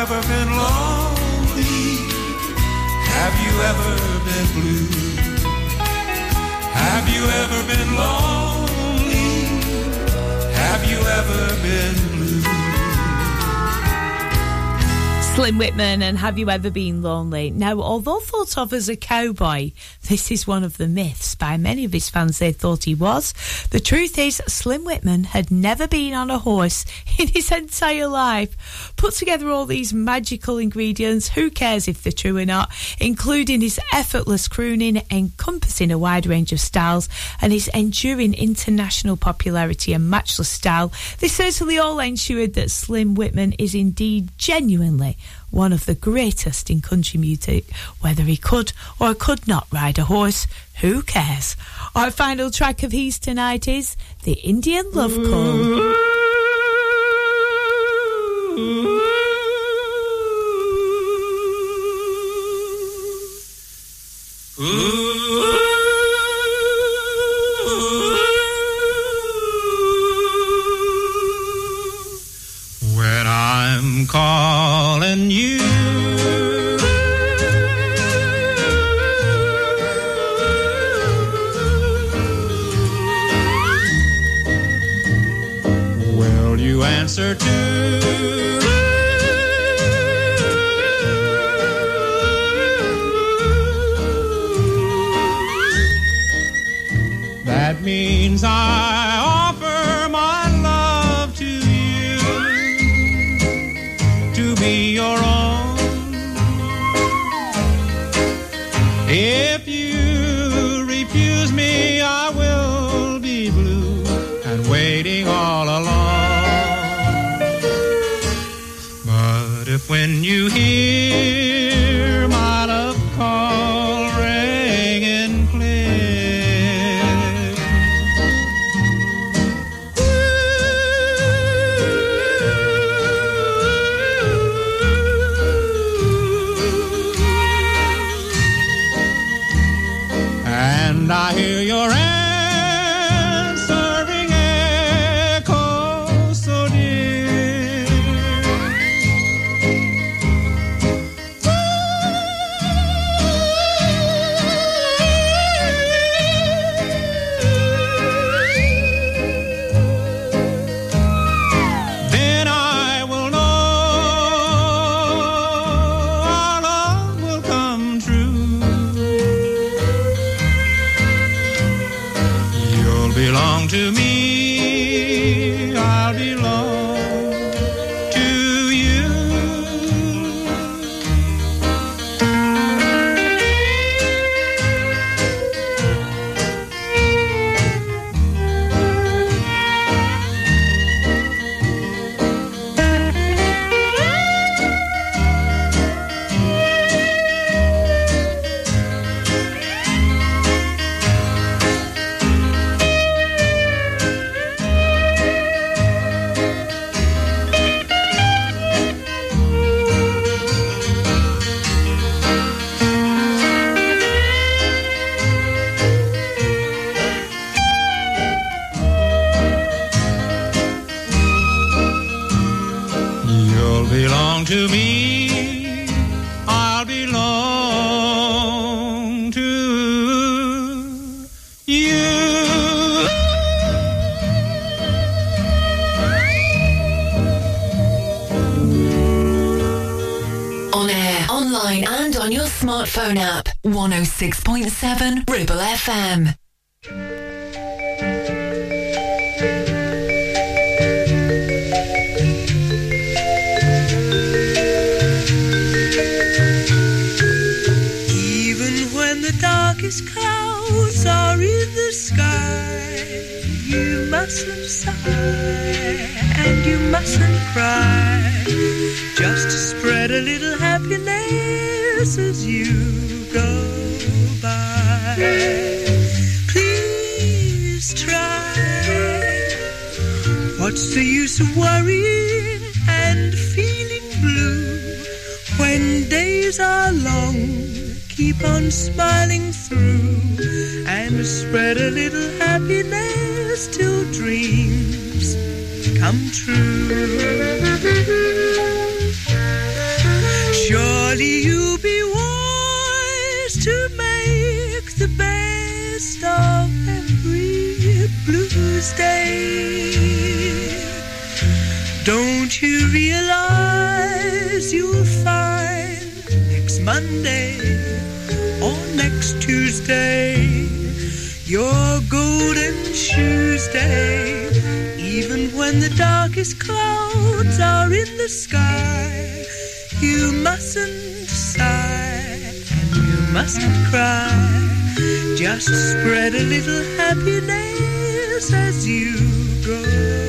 ever been lonely? Have you ever been blue? Have you ever been lonely? Have you ever been Slim Whitman and Have You Ever Been Lonely? Now, although thought of as a cowboy, this is one of the myths. By many of his fans, they thought he was. The truth is, Slim Whitman had never been on a horse in his entire life. Put together all these magical ingredients, who cares if they're true or not, including his effortless crooning, encompassing a wide range of styles, and his enduring international popularity and matchless style, they certainly all ensured that Slim Whitman is indeed genuinely one of the greatest in country music. Whether he could or could not ride a horse, who cares? Our final track of his tonight is The Indian Love Call. When the use of worrying and feeling blue when days are long? Keep on smiling through and spread a little happiness till dreams come true. Surely you'll be wise to make the best of every blues day. Don't you realize you'll find next Monday or next Tuesday your golden shoes day? Even when the darkest clouds are in the sky, you mustn't sigh and you mustn't cry. Just spread a little happiness as you go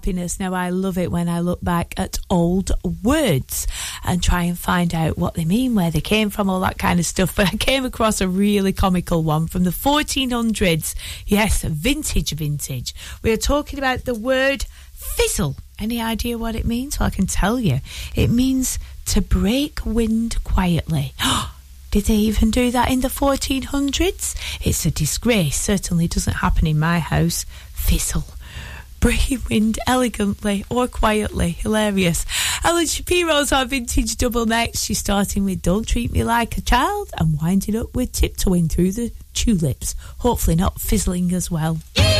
happiness. Now, I love it when I look back at old words and try and find out what they mean, where they came from, all that kind of stuff. But I came across a really comical one from the 1400s. Yes, vintage, vintage. We are talking about the word fizzle. Any idea what it means? Well, I can tell you. It means to break wind quietly. Did they even do that in the 1400s? It's a disgrace. Certainly doesn't happen in my house. Fizzle. Breaking wind elegantly or quietly. Hilarious. Helen Shapiro's our vintage double next. She's starting with Don't Treat Me Like a Child and winding up with Tiptoeing Through the Tulips. Hopefully not fizzling as well. Well,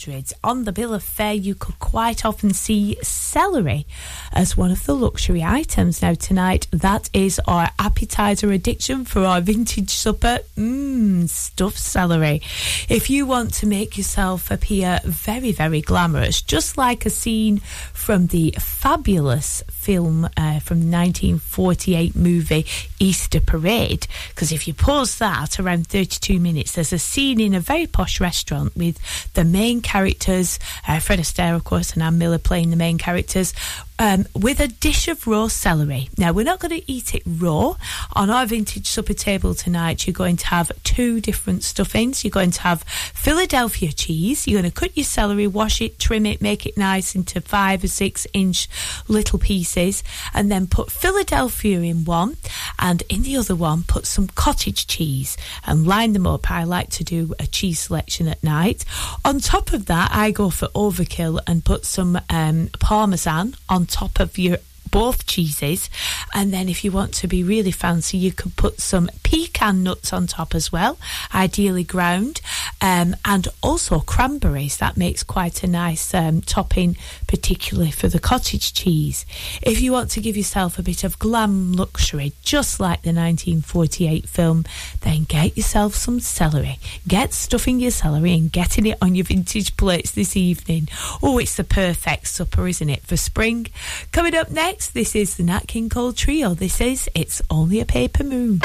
1800s. On the bill of fare, you could quite often see celery as one of the luxury items. Now, tonight, that is our appetizer addiction for our vintage supper. Mmm, stuffed celery. If you want to make yourself appear very, very glamorous, just like a scene from the fabulous film uh, from the 1948 movie Easter Parade, because if you pause that around 32 minutes, there's a scene in a very posh restaurant with the main characters, uh, Fred Astaire, of course, and Ann Miller playing the main characters. Um, with a dish of raw celery. Now, we're not going to eat it raw. On our vintage supper table tonight, you're going to have two different stuffings. You're going to have Philadelphia cheese. You're going to cut your celery, wash it, trim it, make it nice into five or six inch little pieces, and then put Philadelphia in one, and in the other one, put some cottage cheese and line them up. I like to do a cheese selection at night. On top of that, I go for overkill and put some um, parmesan on top of your both cheeses. And then if you want to be really fancy you could put some pecan nuts on top as well ideally ground um, and also cranberries. That makes quite a nice um, topping particularly for the cottage cheese. If you want to give yourself a bit of glam luxury just like the 1948 film then get yourself some celery. Get stuffing your celery and getting it on your vintage plates this evening. Oh it's the perfect supper isn't it for spring? Coming up next this is the Nat King Cole Trio. This is It's Only a Paper Moon.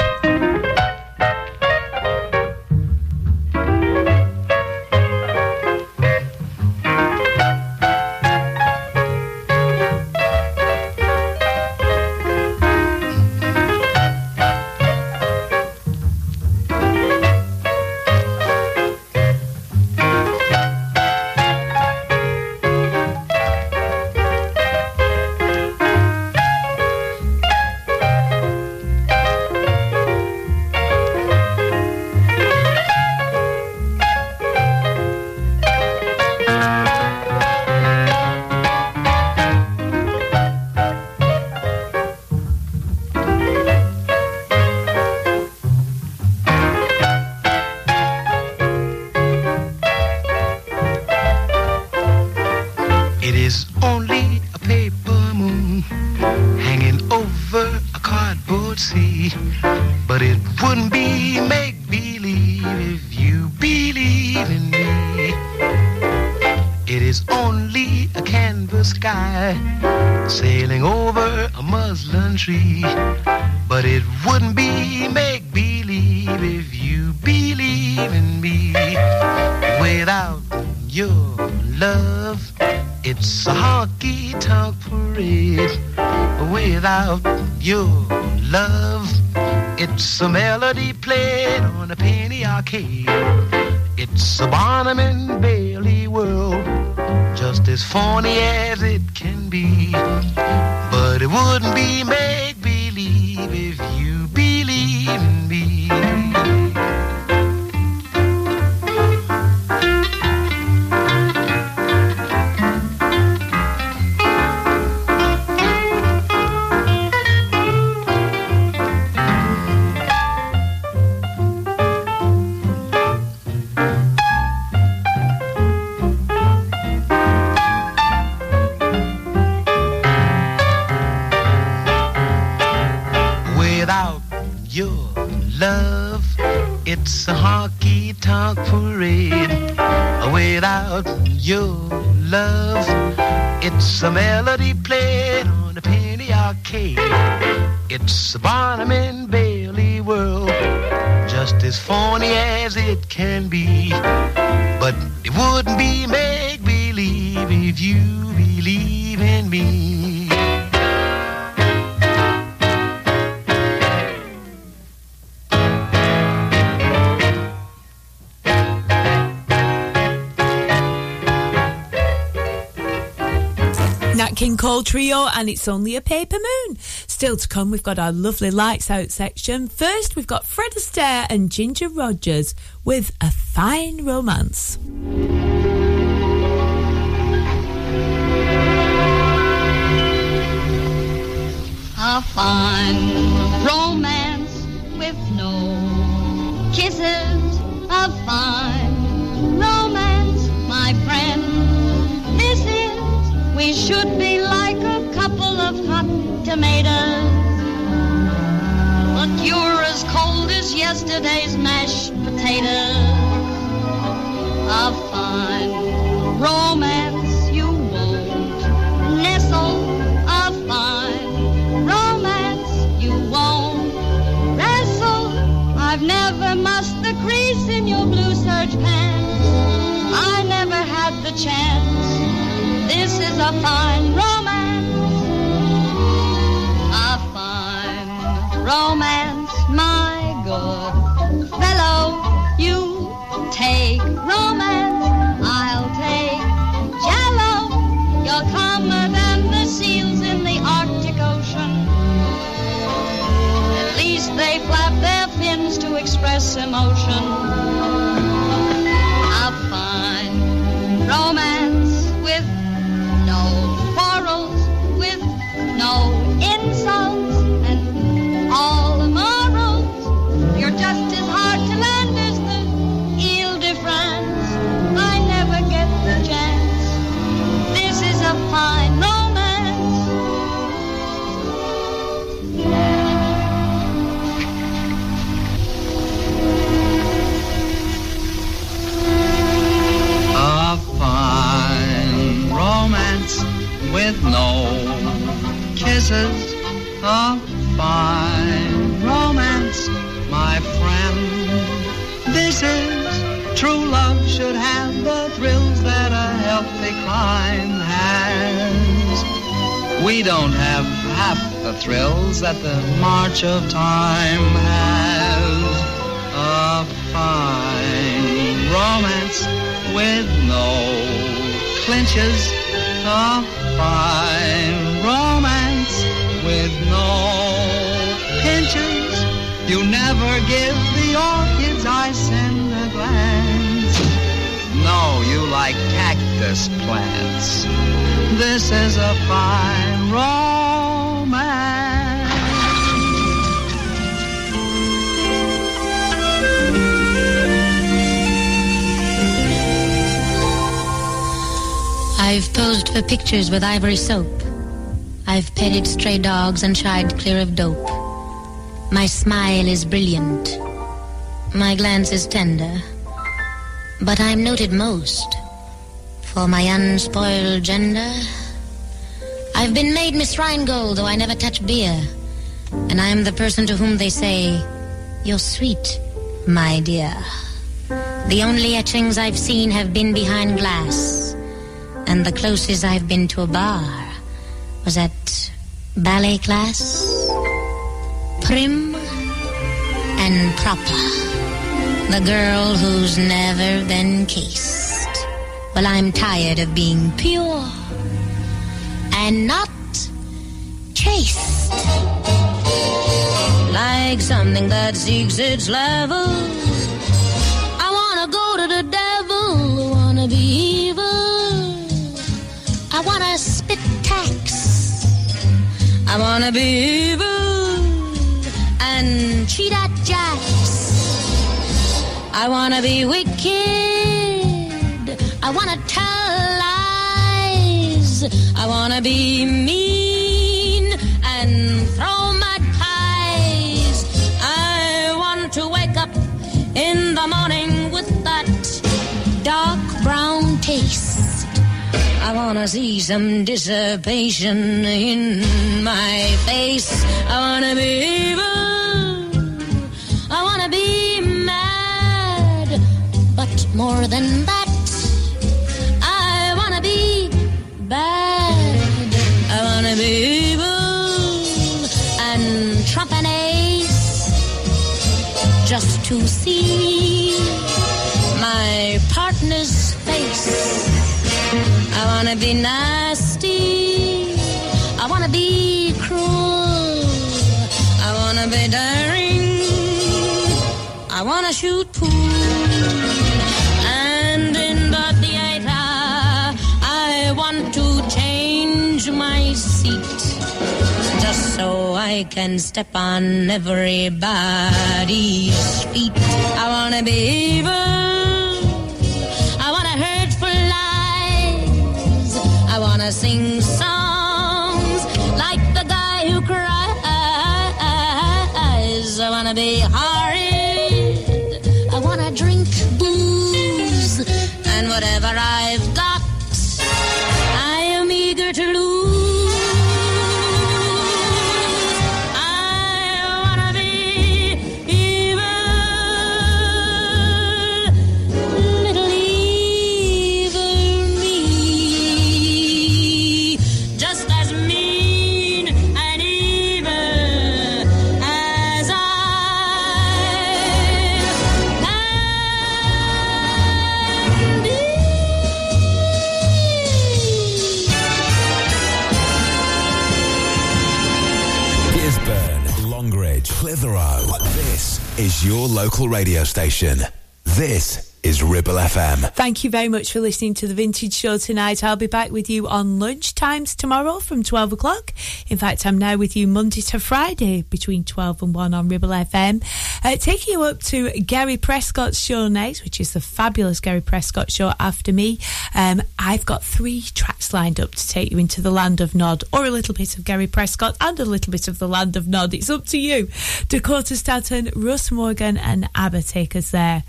and it's only a paper moon. Still to come, we've got our lovely lights out section. First, we've got Fred Astaire and Ginger Rogers with a fine romance. express emotion. kisses a fine romance, my friend. This is true love should have the thrills that a healthy crime has. We don't have half the thrills that the march of time has. A fine romance with no clinches, a fine romance with no pinches, You never give the orchids ice send a glance. No, you like cactus plants. This is a fine romance. I've posed for pictures with ivory soap I've petted stray dogs and shied clear of dope. My smile is brilliant. My glance is tender. But I'm noted most for my unspoiled gender. I've been made Miss Rheingold, though I never touch beer. And I'm the person to whom they say, You're sweet, my dear. The only etchings I've seen have been behind glass, and the closest I've been to a bar was at ballet class. Prim and proper. The girl who's never been kissed. Well, I'm tired of being pure and not chaste. Like something that seeks its level. I wanna go to the devil, wanna be I wanna be evil and cheat at jacks. I wanna be wicked. I wanna tell lies. I wanna be mean and throw my pies. I want to wake up in the morning with that dark brown taste. I wanna see some dissipation in my face. I wanna be evil. I wanna be mad. But more than that, I wanna be bad. I wanna be evil and trump an ace just to see wanna be nasty. I wanna be cruel. I wanna be daring. I wanna shoot pool. And in the theater, I want to change my seat. Just so I can step on everybody's feet. I wanna be evil. I wanna sing songs like the guy who cries. I wanna be horrid. Local radio station. This is Ribble FM. Thank you very much for listening to the Vintage Show tonight. I'll be back with you on lunch times tomorrow from 12 o'clock. In fact, I'm now with you Monday to Friday between 12 and 1 on Ribble FM. Uh, taking you up to Gary Prescott's show next, which is the fabulous Gary Prescott show after me. Um, I've got three tracks lined up to take you into the land of Nod, or a little bit of Gary Prescott and a little bit of the land of Nod. It's up to you. Dakota Staton, Russ Morgan, and ABBA take us there.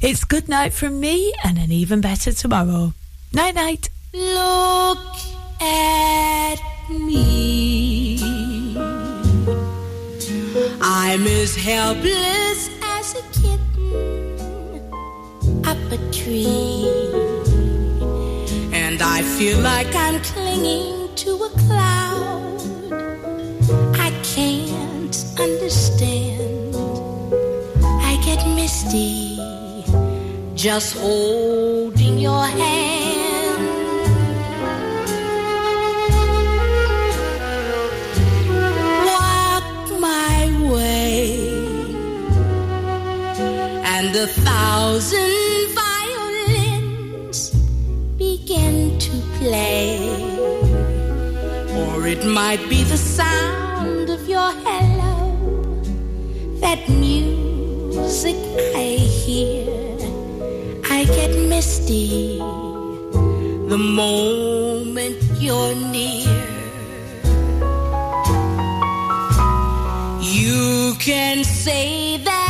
It's good night from me and an even better tomorrow. Night night. Look at me. I'm as helpless as a kitten up a tree. And I feel like I'm clinging to a cloud. I can't understand. I get misty just holding your hand. Walk my way, and a thousand violins begin to play. Or it might be the sound of your hello, that music I hear. I get misty the moment you're near. You can say that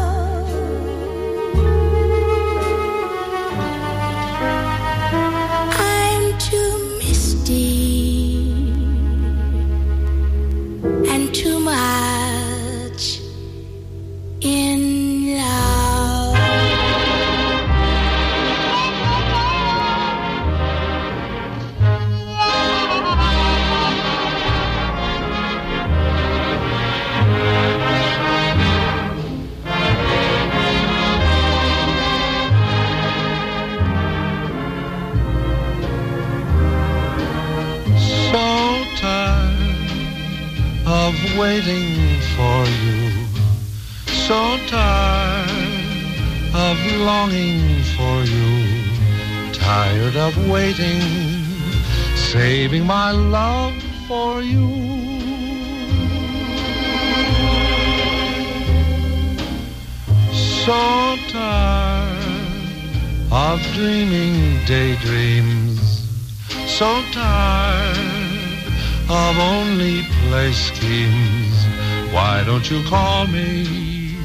Why don't you call me?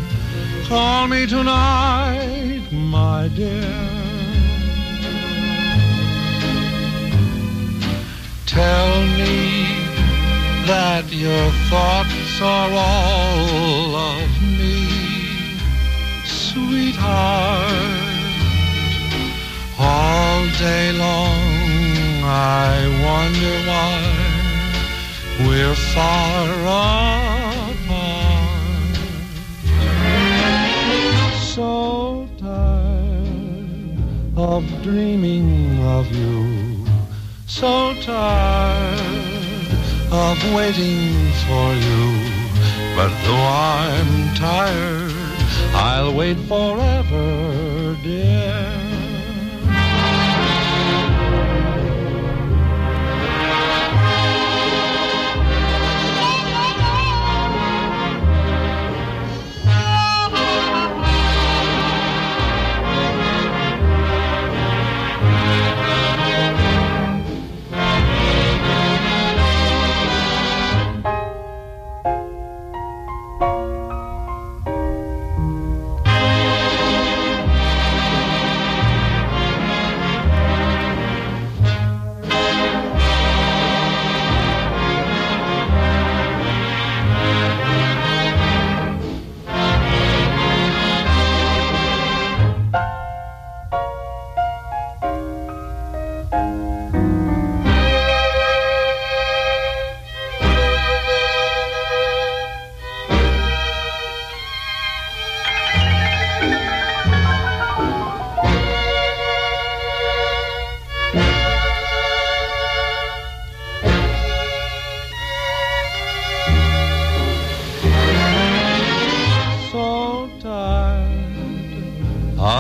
Call me tonight, my dear. Tell me that your thoughts are all of me, sweetheart. All day long I wonder why we're far apart. Of dreaming of you. So tired of waiting for you. But though I'm tired, I'll wait forever,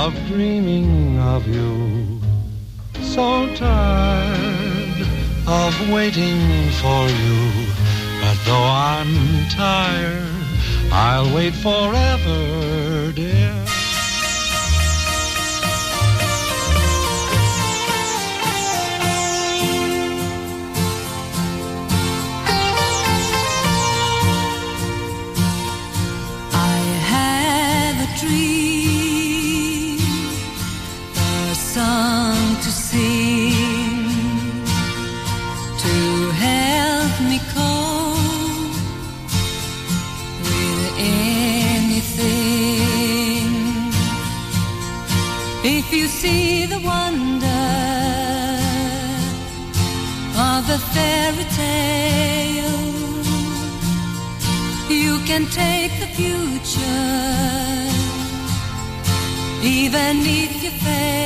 of dreaming of you. So tired of waiting for you. But though I'm tired, I'll wait forever, even your you